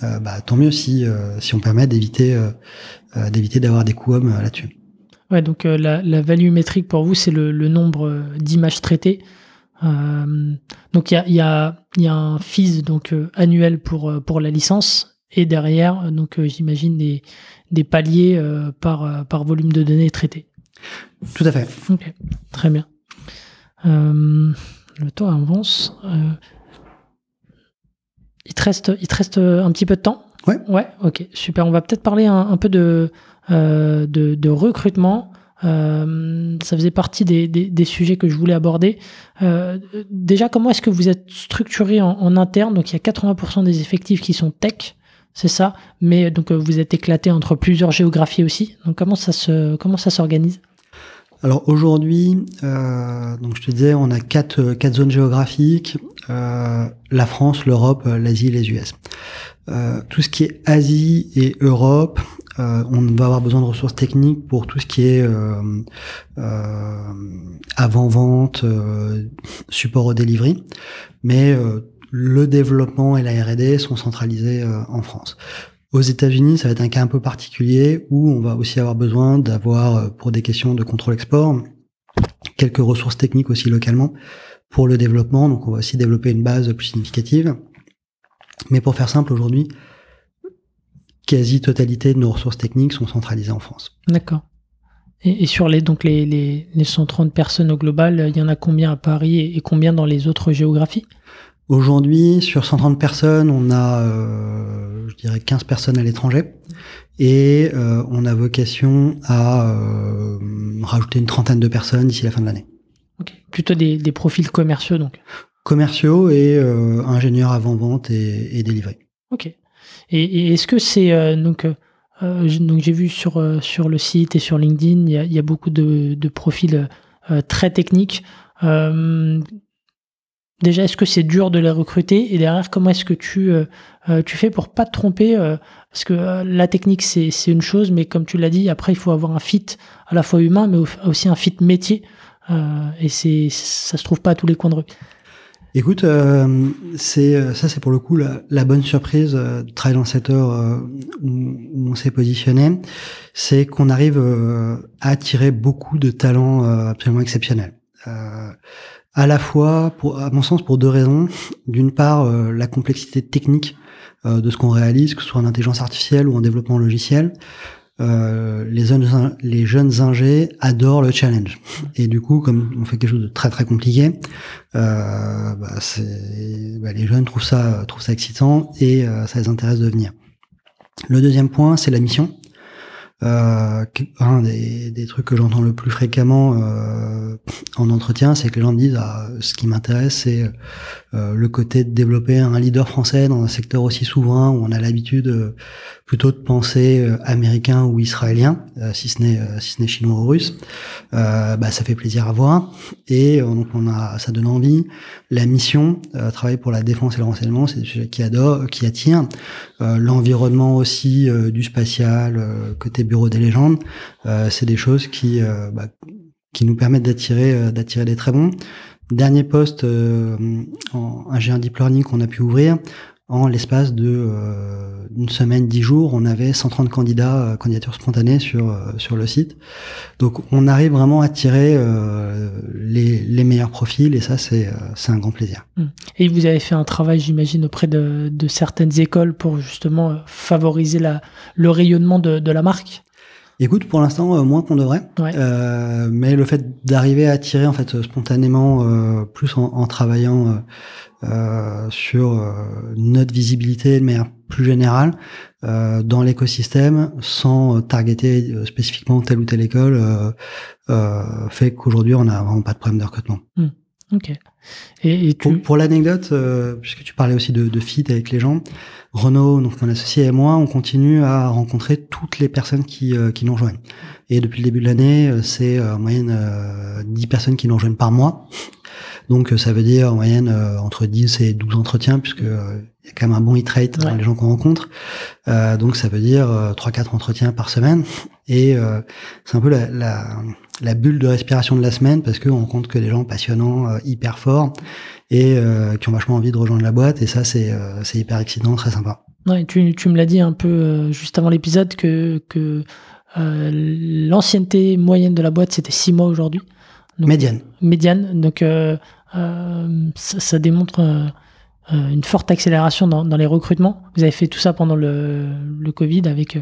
bah tant mieux si si on permet d'éviter d'éviter d'avoir des coûts hommes là-dessus. Ouais, donc euh, la, la, value métrique pour vous, c'est le, le, nombre euh, d'images traitées. Euh, donc il y a, y, a, y a, un fees donc euh, annuel pour pour la licence et derrière donc j'imagine des, des paliers par par volume de données traitées. Tout à fait. Ok, très bien. le temps avance. il te reste il te reste un petit peu de temps? Ouais. Ouais. Ok, super. On va peut-être parler un, un peu de euh, de, recrutement. Euh, ça faisait partie des, sujets que je voulais aborder. Euh, déjà, comment est-ce que vous êtes structuré en, interne? Donc, il y a 80% des effectifs qui sont tech, c'est ça. Mais donc, vous êtes éclaté entre plusieurs géographies aussi. Donc, comment ça se comment s'organise? Alors aujourd'hui, donc je te disais, on a quatre, quatre zones géographiques la France, l'Europe, l'Asie et les US. tout ce qui est Asie et Europe, euh, on va avoir besoin de ressources techniques pour tout ce qui est euh, euh, avant-vente, support au delivery, mais le développement et la R&D sont centralisés en France. Aux États-Unis, ça va être un cas un peu particulier où on va aussi avoir besoin d'avoir, pour des questions de contrôle export, quelques ressources techniques aussi localement pour le développement. Donc, on va aussi développer une base plus significative. Mais pour faire simple, aujourd'hui, quasi-totalité de nos ressources techniques sont centralisées en France. D'accord. Et, sur les, donc les, les, les, 130 personnes au global, il y en a combien à Paris et, combien dans les autres géographies? Aujourd'hui, sur 130 personnes, on a, euh, je dirais, 15 personnes à l'étranger. Et euh, on a vocation à euh, rajouter une trentaine de personnes d'ici la fin de l'année. Plutôt des, des, profils commerciaux, donc Commerciaux et ingénieurs avant-vente et, et délivrés. Ok. Et, est-ce que c'est donc donc j'ai vu sur sur le site et sur LinkedIn, il y a, il y a beaucoup de, de profils très techniques. Déjà, est-ce que c'est dur de les recruter Et derrière, comment est-ce que tu tu fais pour pas te tromper Parce que la technique c'est une chose, mais comme tu l'as dit, après il faut avoir un fit à la fois humain, mais aussi un fit métier. et c'est ça se trouve pas à tous les coins de rue. Écoute, euh, c'est euh, ça, c'est pour le coup la, bonne surprise euh, de travailler dans secteur euh, où, on s'est positionné, c'est qu'on arrive à attirer beaucoup de talents absolument exceptionnels. À la fois, pour, à mon sens, pour deux raisons. D'une part, la complexité technique de ce qu'on réalise, que ce soit en intelligence artificielle ou en développement logiciel. Euh, les, jeunes, les ingés adorent le challenge. Et du coup, comme on fait quelque chose de très très compliqué, euh, bah, bah, les jeunes trouvent ça, trouvent ça excitant et euh, ça les intéresse de venir. Le deuxième point, c'est la mission. Euh, un des, trucs que j'entends le plus fréquemment euh, en entretien, c'est que les gens me disent ah, ce qui m'intéresse, c'est euh, le côté de développer un leader français dans un secteur aussi souverain où on a l'habitude euh, plutôt de penser euh, américain ou israélien, si ce n'est si ce n'est chinois ou russe. bah, ça fait plaisir à voir et donc on a ça donne envie. La mission, travailler pour la défense et le renseignement, c'est des sujets qui adore, qui attire. L'environnement aussi du spatial, côté bureau des légendes, c'est des choses qui bah, qui nous permettent d'attirer d'attirer des très bons. Dernier poste euh, en ingénieur deep learning qu'on a pu ouvrir, en l'espace de euh, une semaine, dix jours, on avait 130 candidats, euh, candidatures spontanées sur euh, sur le site. Donc on arrive vraiment à tirer les, les meilleurs profils et ça c'est c'est un grand plaisir. Mmh. Et vous avez fait un travail, j'imagine, auprès de, de certaines écoles pour justement favoriser la, le rayonnement de, de la marque? Écoute, pour l'instant, moins qu'on devrait. Euh, mais le fait d'arriver à tirer en fait spontanément, euh, plus en, en travaillant euh, sur euh, notre visibilité de manière plus générale euh, dans l'écosystème sans targeter spécifiquement telle ou telle école fait qu'aujourd'hui on n'a vraiment pas de problème de recrutement. Hmm. Et, Pour, l'anecdote, puisque tu parlais aussi de, de fit avec les gens, Renaud, donc mon associé et moi, on continue à rencontrer toutes les personnes qui, qui nous rejoignent. Et depuis le début de l'année, c'est en moyenne 10 personnes qui nous rejoignent par mois. Donc euh, ça veut dire en moyenne euh, entre 10 et 12 entretiens, puisque euh, il y a quand même un bon hit rate dans les gens qu'on rencontre. donc ça veut dire 3-4 entretiens par semaine. Et c'est un peu la, la, la, bulle de respiration de la semaine, parce qu'on rencontre que des gens passionnants, hyper forts, et qui ont vachement envie de rejoindre la boîte. Et ça, c'est c'est hyper excitant, très sympa. Ouais, tu, tu me l'as dit un peu juste avant l'épisode que, que l'ancienneté moyenne de la boîte, c'était 6 mois aujourd'hui. médiane. Médiane. Donc, euh, ça, démontre euh, euh, une forte accélération dans, les recrutements. Vous avez fait tout ça pendant le, Covid avec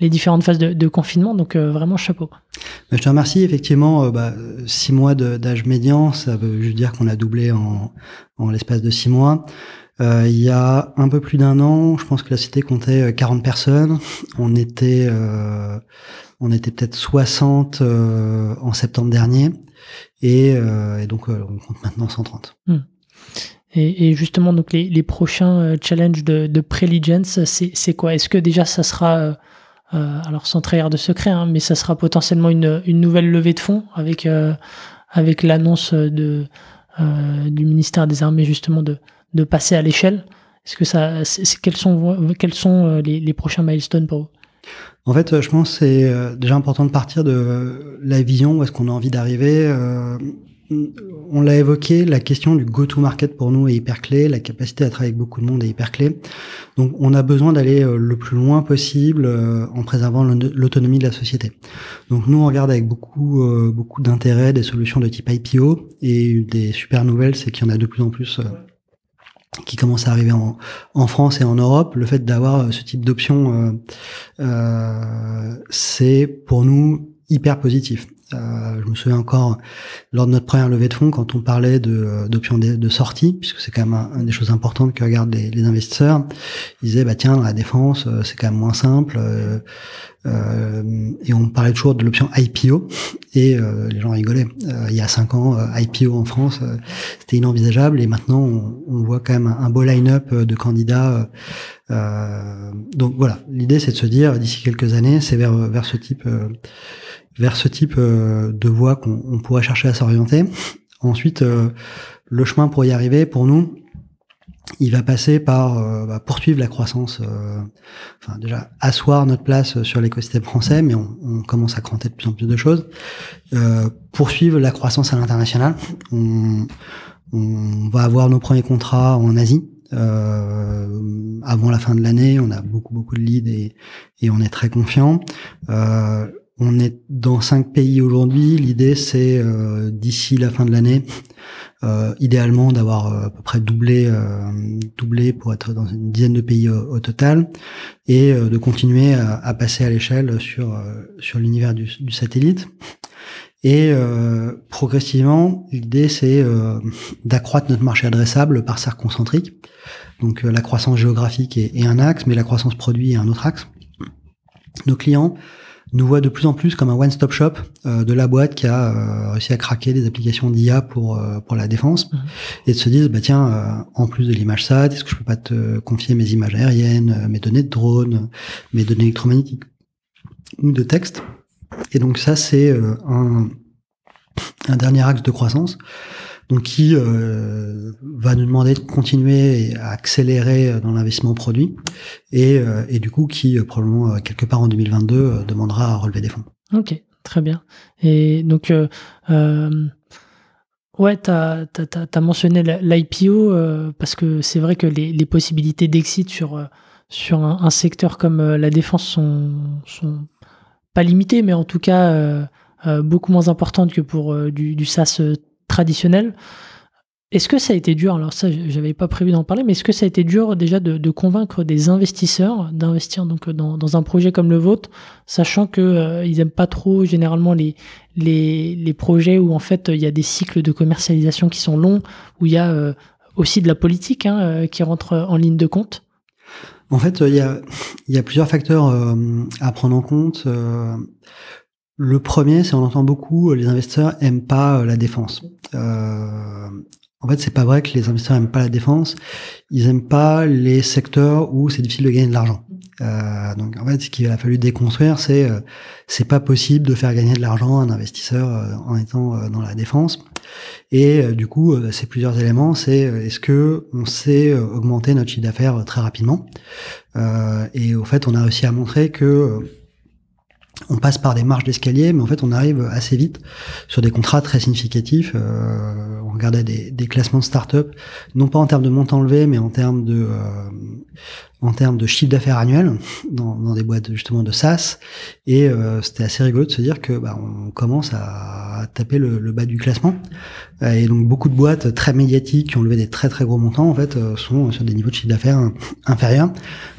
les différentes phases de, confinement, donc vraiment chapeau. Je te remercie. Effectivement, bah, six mois d'âge médian, ça veut juste dire qu'on a doublé en, l'espace de six mois. il y a un peu plus d'un an, je pense que la cité comptait 40 personnes. On était, on était peut-être 60 en septembre dernier. Euh, et, donc, euh, on compte maintenant 130. Hmm. Et, justement, donc les, prochains euh, challenges de, de Preligence, c'est quoi? Est-ce que déjà ça sera, alors sans trahir de secret, hein, mais ça sera potentiellement une, nouvelle levée de fonds avec, avec l'annonce de, du ministère des Armées justement de, de passer à l'échelle? Est-ce que ça, quels sont, quels sont les, les prochains milestones pour vous? En fait, je pense que c'est euh, déjà important de partir de la vision, où est-ce qu'on a envie d'arriver. Euh, on l'a évoqué, la question du go-to-market pour nous est hyper clé, la capacité à travailler avec beaucoup de monde est hyper clé. Donc on a besoin d'aller euh, le plus loin possible en préservant l'autonomie de la société. Donc nous on regarde avec beaucoup beaucoup d'intérêt des solutions de type IPO et des super nouvelles, c'est qu'il y en a de plus en plus qui commence à arriver en, France et en Europe, le fait d'avoir euh, ce type d'option, euh, euh, c'est pour nous hyper positif. Euh, je me souviens encore lors de notre première levée de fonds quand on parlait de d'options de, sortie, puisque c'est quand même une des choses importantes que regardent les, les, investisseurs. Ils disaient bah tiens la défense c'est quand même moins simple. Euh, euh, et on parlait toujours de l'option IPO et euh, les gens rigolaient. Euh, il y a cinq ans, IPO en France, c'était inenvisageable et maintenant on, on, voit quand même un, beau line-up de candidats. donc voilà, l'idée c'est de se dire d'ici quelques années, c'est vers vers ce type vers ce type de voie qu'on pourrait chercher à s'orienter. Ensuite, le chemin pour y arriver, pour nous, il va passer par euh, bah, poursuivre la croissance, euh, enfin déjà asseoir notre place sur l'écosystème français, mais on, commence à cranter de plus en plus de choses. Euh, poursuivre la croissance à l'international. On, va avoir nos premiers contrats en Asie. Euh, avant la fin de l'année, on a beaucoup beaucoup de leads et, et on est très confiant. On est dans cinq pays aujourd'hui. L'idée, c'est d'ici la fin de l'année euh, idéalement d'avoir euh, à peu près doublé, euh, doublé pour être dans une dizaine de pays au, total, et de continuer à, passer à l'échelle sur sur l'univers du, satellite. Et progressivement, l'idée c'est d'accroître notre marché adressable par cercle concentrique. Donc la croissance géographique est, un axe, mais la croissance produit est un autre axe. Nos clients nous voit de plus en plus comme un one-stop shop euh, de la boîte qui a euh, réussi à craquer des applications d'IA pour euh, pour la défense mhm. et de se dire bah tiens en plus de l'image SAT est-ce que je peux pas te confier mes images aériennes mes données de drone mes données électromagnétiques ou de texte? Et donc ça c'est un un dernier axe de croissance donc qui euh, va nous demander de continuer à accélérer euh, dans l'investissement produit et, euh, et du coup qui probablement quelque part en 2022 demandera à relever des fonds. Ok, très bien. Et donc Ouais, tu as, mentionné l'IPO parce que c'est vrai que les, les possibilités d'exit sur, sur un, secteur comme la défense sont, sont pas limitées, mais en tout cas beaucoup moins importantes que pour du, du SaaS traditionnel. Est-ce que ça a été dur Alors ça, j'avais pas prévu d'en parler, mais est-ce que ça a été dur déjà de, convaincre des investisseurs d'investir donc dans, un projet comme le vôtre, sachant que euh, ils aiment pas trop généralement les, les, projets où en fait il y a des cycles de commercialisation qui sont longs, où il y a euh, aussi de la politique hein, euh, qui rentre en ligne de compte? En fait, il y a plusieurs facteurs à prendre en compte. Le premier, c'est on entend beaucoup, les investisseurs aiment pas la défense. Euh, en fait, c'est pas vrai que les investisseurs aiment pas la défense. Ils aiment pas les secteurs où c'est difficile de gagner de l'argent. Euh, donc, en fait, ce qu'il a fallu déconstruire, c'est euh, c'est pas possible de faire gagner de l'argent à un investisseur euh, en étant euh, dans la défense. Et du coup, c'est plusieurs éléments. C'est est-ce que on sait augmenter notre chiffre d'affaires très rapidement? Et au fait, on a réussi à montrer que on passe par des marges d'escalier, mais en fait, on arrive assez vite sur des contrats très significatifs. Euh, on regardait des, des classements de start-up, non pas en termes de montant enlevé, mais en termes de euh, en termes de chiffre d'affaires annuel dans, dans, des boîtes justement de SaaS. Et euh, c'était assez rigolo de se dire que bah, on commence à, taper le, le, bas du classement. Et donc beaucoup de boîtes très médiatiques qui ont levé des très très gros montants en fait sont sur des niveaux de chiffre d'affaires inférieurs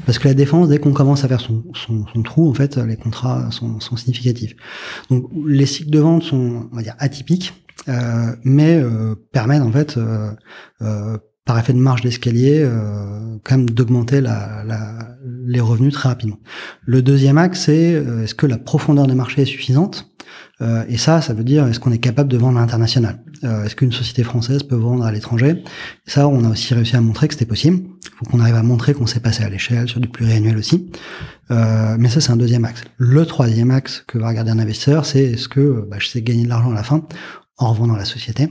parce que la défense dès qu'on commence à faire son, son, son, trou en fait les contrats sont, sont significatifs. Donc les cycles de vente sont on va dire atypiques. Euh, mais euh, permettent en fait euh, euh par effet de marge d'escalier, euh, quand même d'augmenter les revenus très rapidement. Le deuxième axe, c'est euh, est-ce que la profondeur des marchés est suffisante? Euh, Et ça, ça veut dire est-ce qu'on est capable de vendre à l'international? Euh, Est-ce qu'une société française peut vendre à l'étranger? Ça, on a aussi réussi à montrer que c'était possible. Il faut qu'on arrive à montrer qu'on s'est passé à l'échelle sur du pluriannuel aussi. Mais ça, c'est un deuxième axe. Le troisième axe que va regarder un investisseur, c'est est-ce que bah, je sais gagner de l'argent à la fin en revendant la société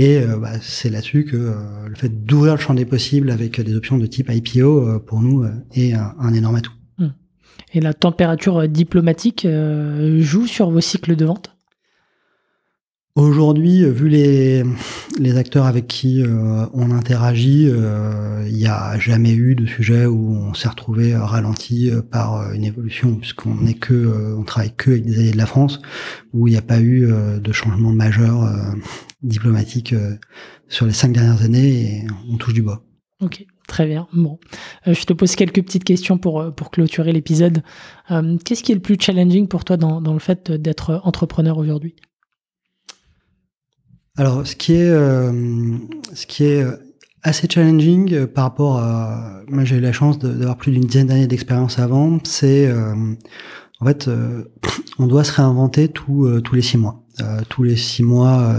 et euh, bah, c'est là-dessus que euh, le fait d'ouvrir le champ des possibles avec des options de type IPO, euh, pour nous, est un, énorme atout. Hmm. Et la température diplomatique joue sur vos cycles de vente? Aujourd'hui, vu les, les acteurs avec qui on interagit, il n'y a jamais eu de sujet où on s'est retrouvé ralenti par une évolution, puisqu'on n'est que, on travaille que avec des alliés de la France, où il n'y a pas eu de changement majeur diplomatique euh, sur les cinq dernières années et on touche du bois. Ok, très bien. Bon, euh, je te pose quelques petites questions pour, euh, pour clôturer l'épisode. Qu'est-ce qui est le plus challenging pour toi dans, dans le fait d'être entrepreneur aujourd'hui? Alors, ce qui est, ce qui est assez challenging par rapport à... Moi, j'ai eu la chance d'avoir plus d'une dizaine d'années d'expérience avant. C'est... en fait, on doit se réinventer tous tous les six mois. Tous les six mois,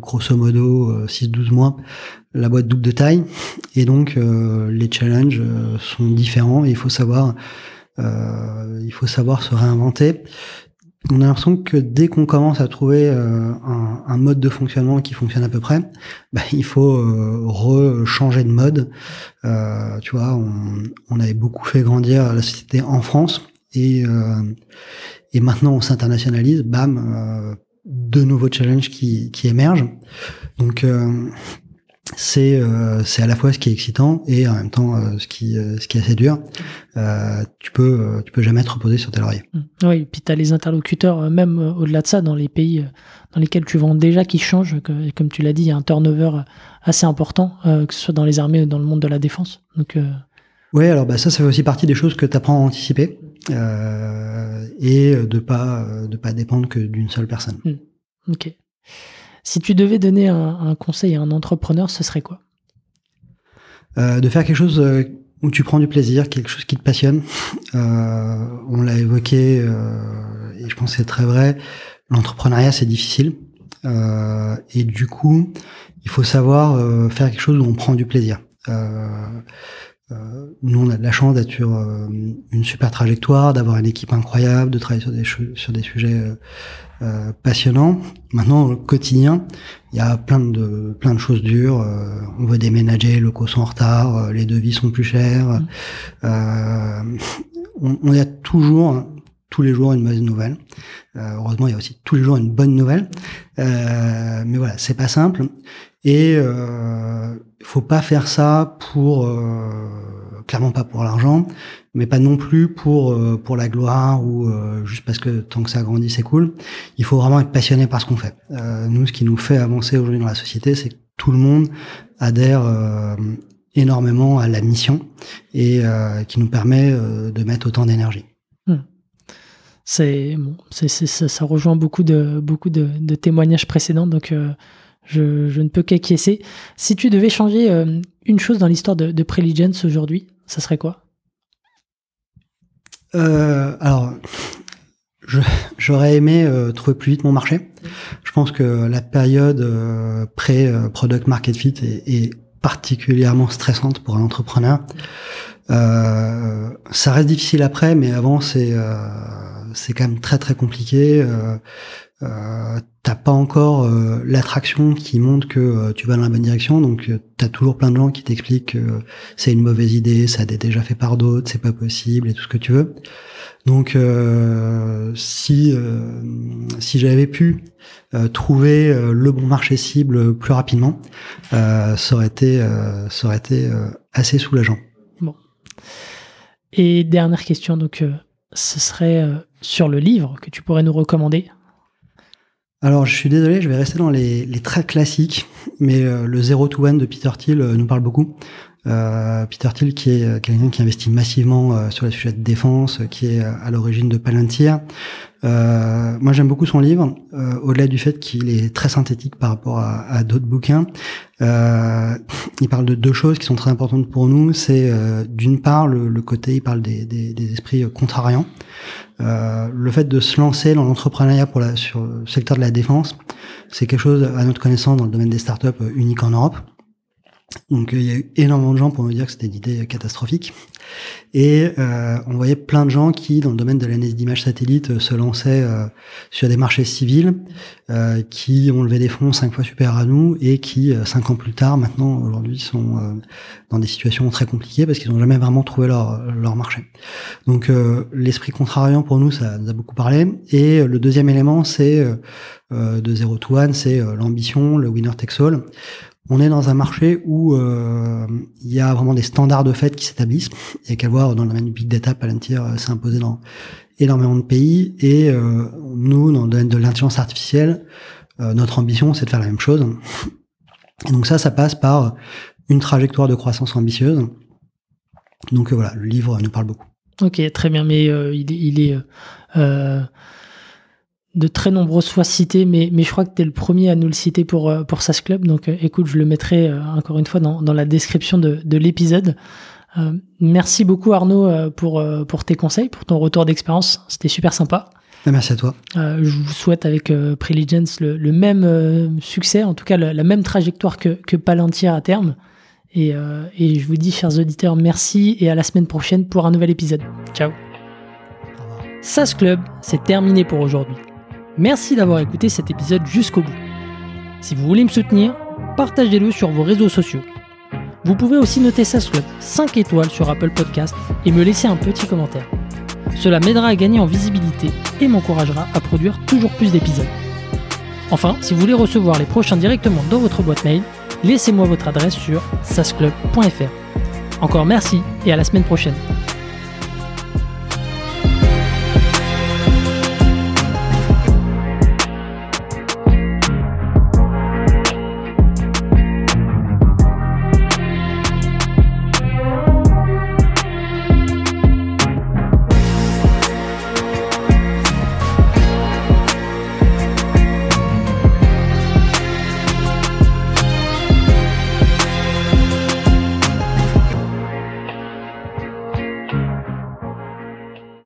grosso modo 6-12 euh, mois, la boîte double de taille. Et donc euh, les challenges euh, sont différents et il faut savoir il faut savoir se réinventer. On a l'impression que dès qu'on commence à trouver un, mode de fonctionnement qui fonctionne à peu près, bah, il faut re-changer de mode. tu vois, on, on, avait beaucoup fait grandir la société en France et, et maintenant on s'internationalise. Bam, de nouveaux challenges qui, qui émergent. Donc euh, c'est euh, c'est à la fois ce qui est excitant et en même temps euh, ce qui ce qui est assez dur. tu peux tu peux jamais te reposer sur tes lauriers. Mmh. Oui, et puis tu as les interlocuteurs même au-delà de ça dans les pays dans lesquels tu vends déjà qui changent comme tu l'as dit, il y a un turnover assez important que ce soit dans les armées ou dans le monde de la défense. Donc oui, alors bah ça, ça fait aussi partie des choses que tu apprends à anticiper euh, et de pas de pas dépendre que d'une seule personne. Hmm. Ok. Si tu devais donner un, conseil à un entrepreneur, ce serait quoi? Euh, De faire quelque chose euh, où tu prends du plaisir, quelque chose qui te passionne. Euh, on l'a évoqué euh, et je pense que c'est très vrai. L'entrepreneuriat, c'est difficile. Euh, et du coup, il faut savoir faire quelque chose où on prend du plaisir. Euh, nous, on a de la chance d'être sur euh, une super trajectoire, d'avoir une équipe incroyable, de travailler sur des, sur des sujets euh, euh, passionnants. Maintenant, au quotidien, il y a plein de, plein de choses dures. on veut déménager, les locaux sont en retard, les devis sont plus chers. Mmh. on, on, a toujours tous les jours une mauvaise nouvelle. Euh, heureusement, il y a aussi tous les jours une bonne nouvelle. Euh, mais voilà, c'est pas simple. Et euh, faut pas faire ça pour euh, clairement pas pour l'argent, mais pas non plus pour euh, pour la gloire ou euh, juste parce que tant que ça grandit c'est cool. Il faut vraiment être passionné par ce qu'on fait. nous, ce qui nous fait avancer aujourd'hui dans la société, c'est que tout le monde adhère énormément à la mission et qui nous permet de mettre autant d'énergie. Hmm ça, rejoint beaucoup de beaucoup de, témoignages précédents, donc je, ne peux qu'acquiescer. Si tu devais changer euh, une chose dans l'histoire de, de aujourd'hui, ça serait quoi? Euh, Alors, j'aurais aimé euh, trouver plus vite mon marché. Je pense que la période pré-product market fit est, particulièrement stressante pour un entrepreneur. ça reste difficile après, mais avant c'est quand même très très compliqué. T'as pas encore euh, l'attraction qui montre que euh, tu vas dans la bonne direction, donc t'as toujours plein de gens qui t'expliquent que c'est une mauvaise idée, ça a déjà fait par d'autres, c'est pas possible et tout ce que tu veux. Donc si si j'avais pu trouver le bon marché cible plus rapidement, ça aurait été ça aurait été assez soulageant. Bon. Et dernière question donc ce serait euh, sur le livre que tu pourrais nous recommander alors, je suis désolé, je vais rester dans les, les très classiques, mais euh, le Zero to One de Peter Thiel euh, nous parle beaucoup. Peter Thiel, qui est quelqu'un qui investit massivement sur les sujets de défense, qui est à l'origine de Palantir, euh, moi, j'aime beaucoup son livre, euh, au-delà du fait qu'il est très synthétique par rapport à, d'autres bouquins. Euh, il parle de deux choses qui sont très importantes pour nous. C'est euh, d'une part le, le, côté, il parle des, des, des esprits contrariants. Euh, le fait de se lancer dans l'entrepreneuriat pour la, sur le secteur de la défense, c'est quelque chose, à notre connaissance, dans le domaine des startups, unique en Europe. Donc il y a eu énormément de gens pour nous dire que c'était une idée catastrophique. Et euh, on voyait plein de gens qui, dans le domaine de l'analyse d'image satellite, euh, se lançaient euh, sur des marchés civils, euh, qui ont levé des fonds cinq fois supérieurs à nous et qui, euh, cinq ans plus tard, maintenant, aujourd'hui, sont euh, dans des situations très compliquées parce qu'ils n'ont jamais vraiment trouvé leur, leur marché. Donc l'esprit contrariant pour nous, ça nous a beaucoup parlé. Et le deuxième élément, c'est de Zero to One, c'est l'ambition, le winner takes all on est dans un marché où euh, il y a vraiment des standards de fait qui s'établissent. Il y a qu'à voir dans le domaine du big data, Palantir euh, s'est imposé dans énormément de pays. Et euh, nous, dans le domaine de l'intelligence artificielle, notre ambition, c'est de faire la même chose. Et donc ça, ça passe par une trajectoire de croissance ambitieuse. Donc voilà, le livre nous parle beaucoup. Ok, très bien, mais il, est de très nombreuses fois cité, mais, mais je crois que tu es le premier à nous le citer pour, euh, pour SAS Club. Donc euh, écoute, je le mettrai euh, encore une fois dans, dans la description de, de l'épisode. merci beaucoup Arnaud pour, pour tes conseils, pour ton retour d'expérience. C'était super sympa. Merci à toi. je vous souhaite avec Preligence le, le, même succès, en tout cas la, même trajectoire que, que Palantir à terme. Et, et je vous dis, chers auditeurs, merci et à la semaine prochaine pour un nouvel épisode. Ciao. SAS Club, c'est terminé pour aujourd'hui. Merci d'avoir écouté cet épisode jusqu'au bout. Si vous voulez me soutenir, partagez-le sur vos réseaux sociaux. Vous pouvez aussi noter Club 5 étoiles sur Apple Podcast et me laisser un petit commentaire. Cela m'aidera à gagner en visibilité et m'encouragera à produire toujours plus d'épisodes. Enfin, si vous voulez recevoir les prochains directement dans votre boîte mail, laissez-moi votre adresse sur sasclub.fr. Encore merci et à la semaine prochaine.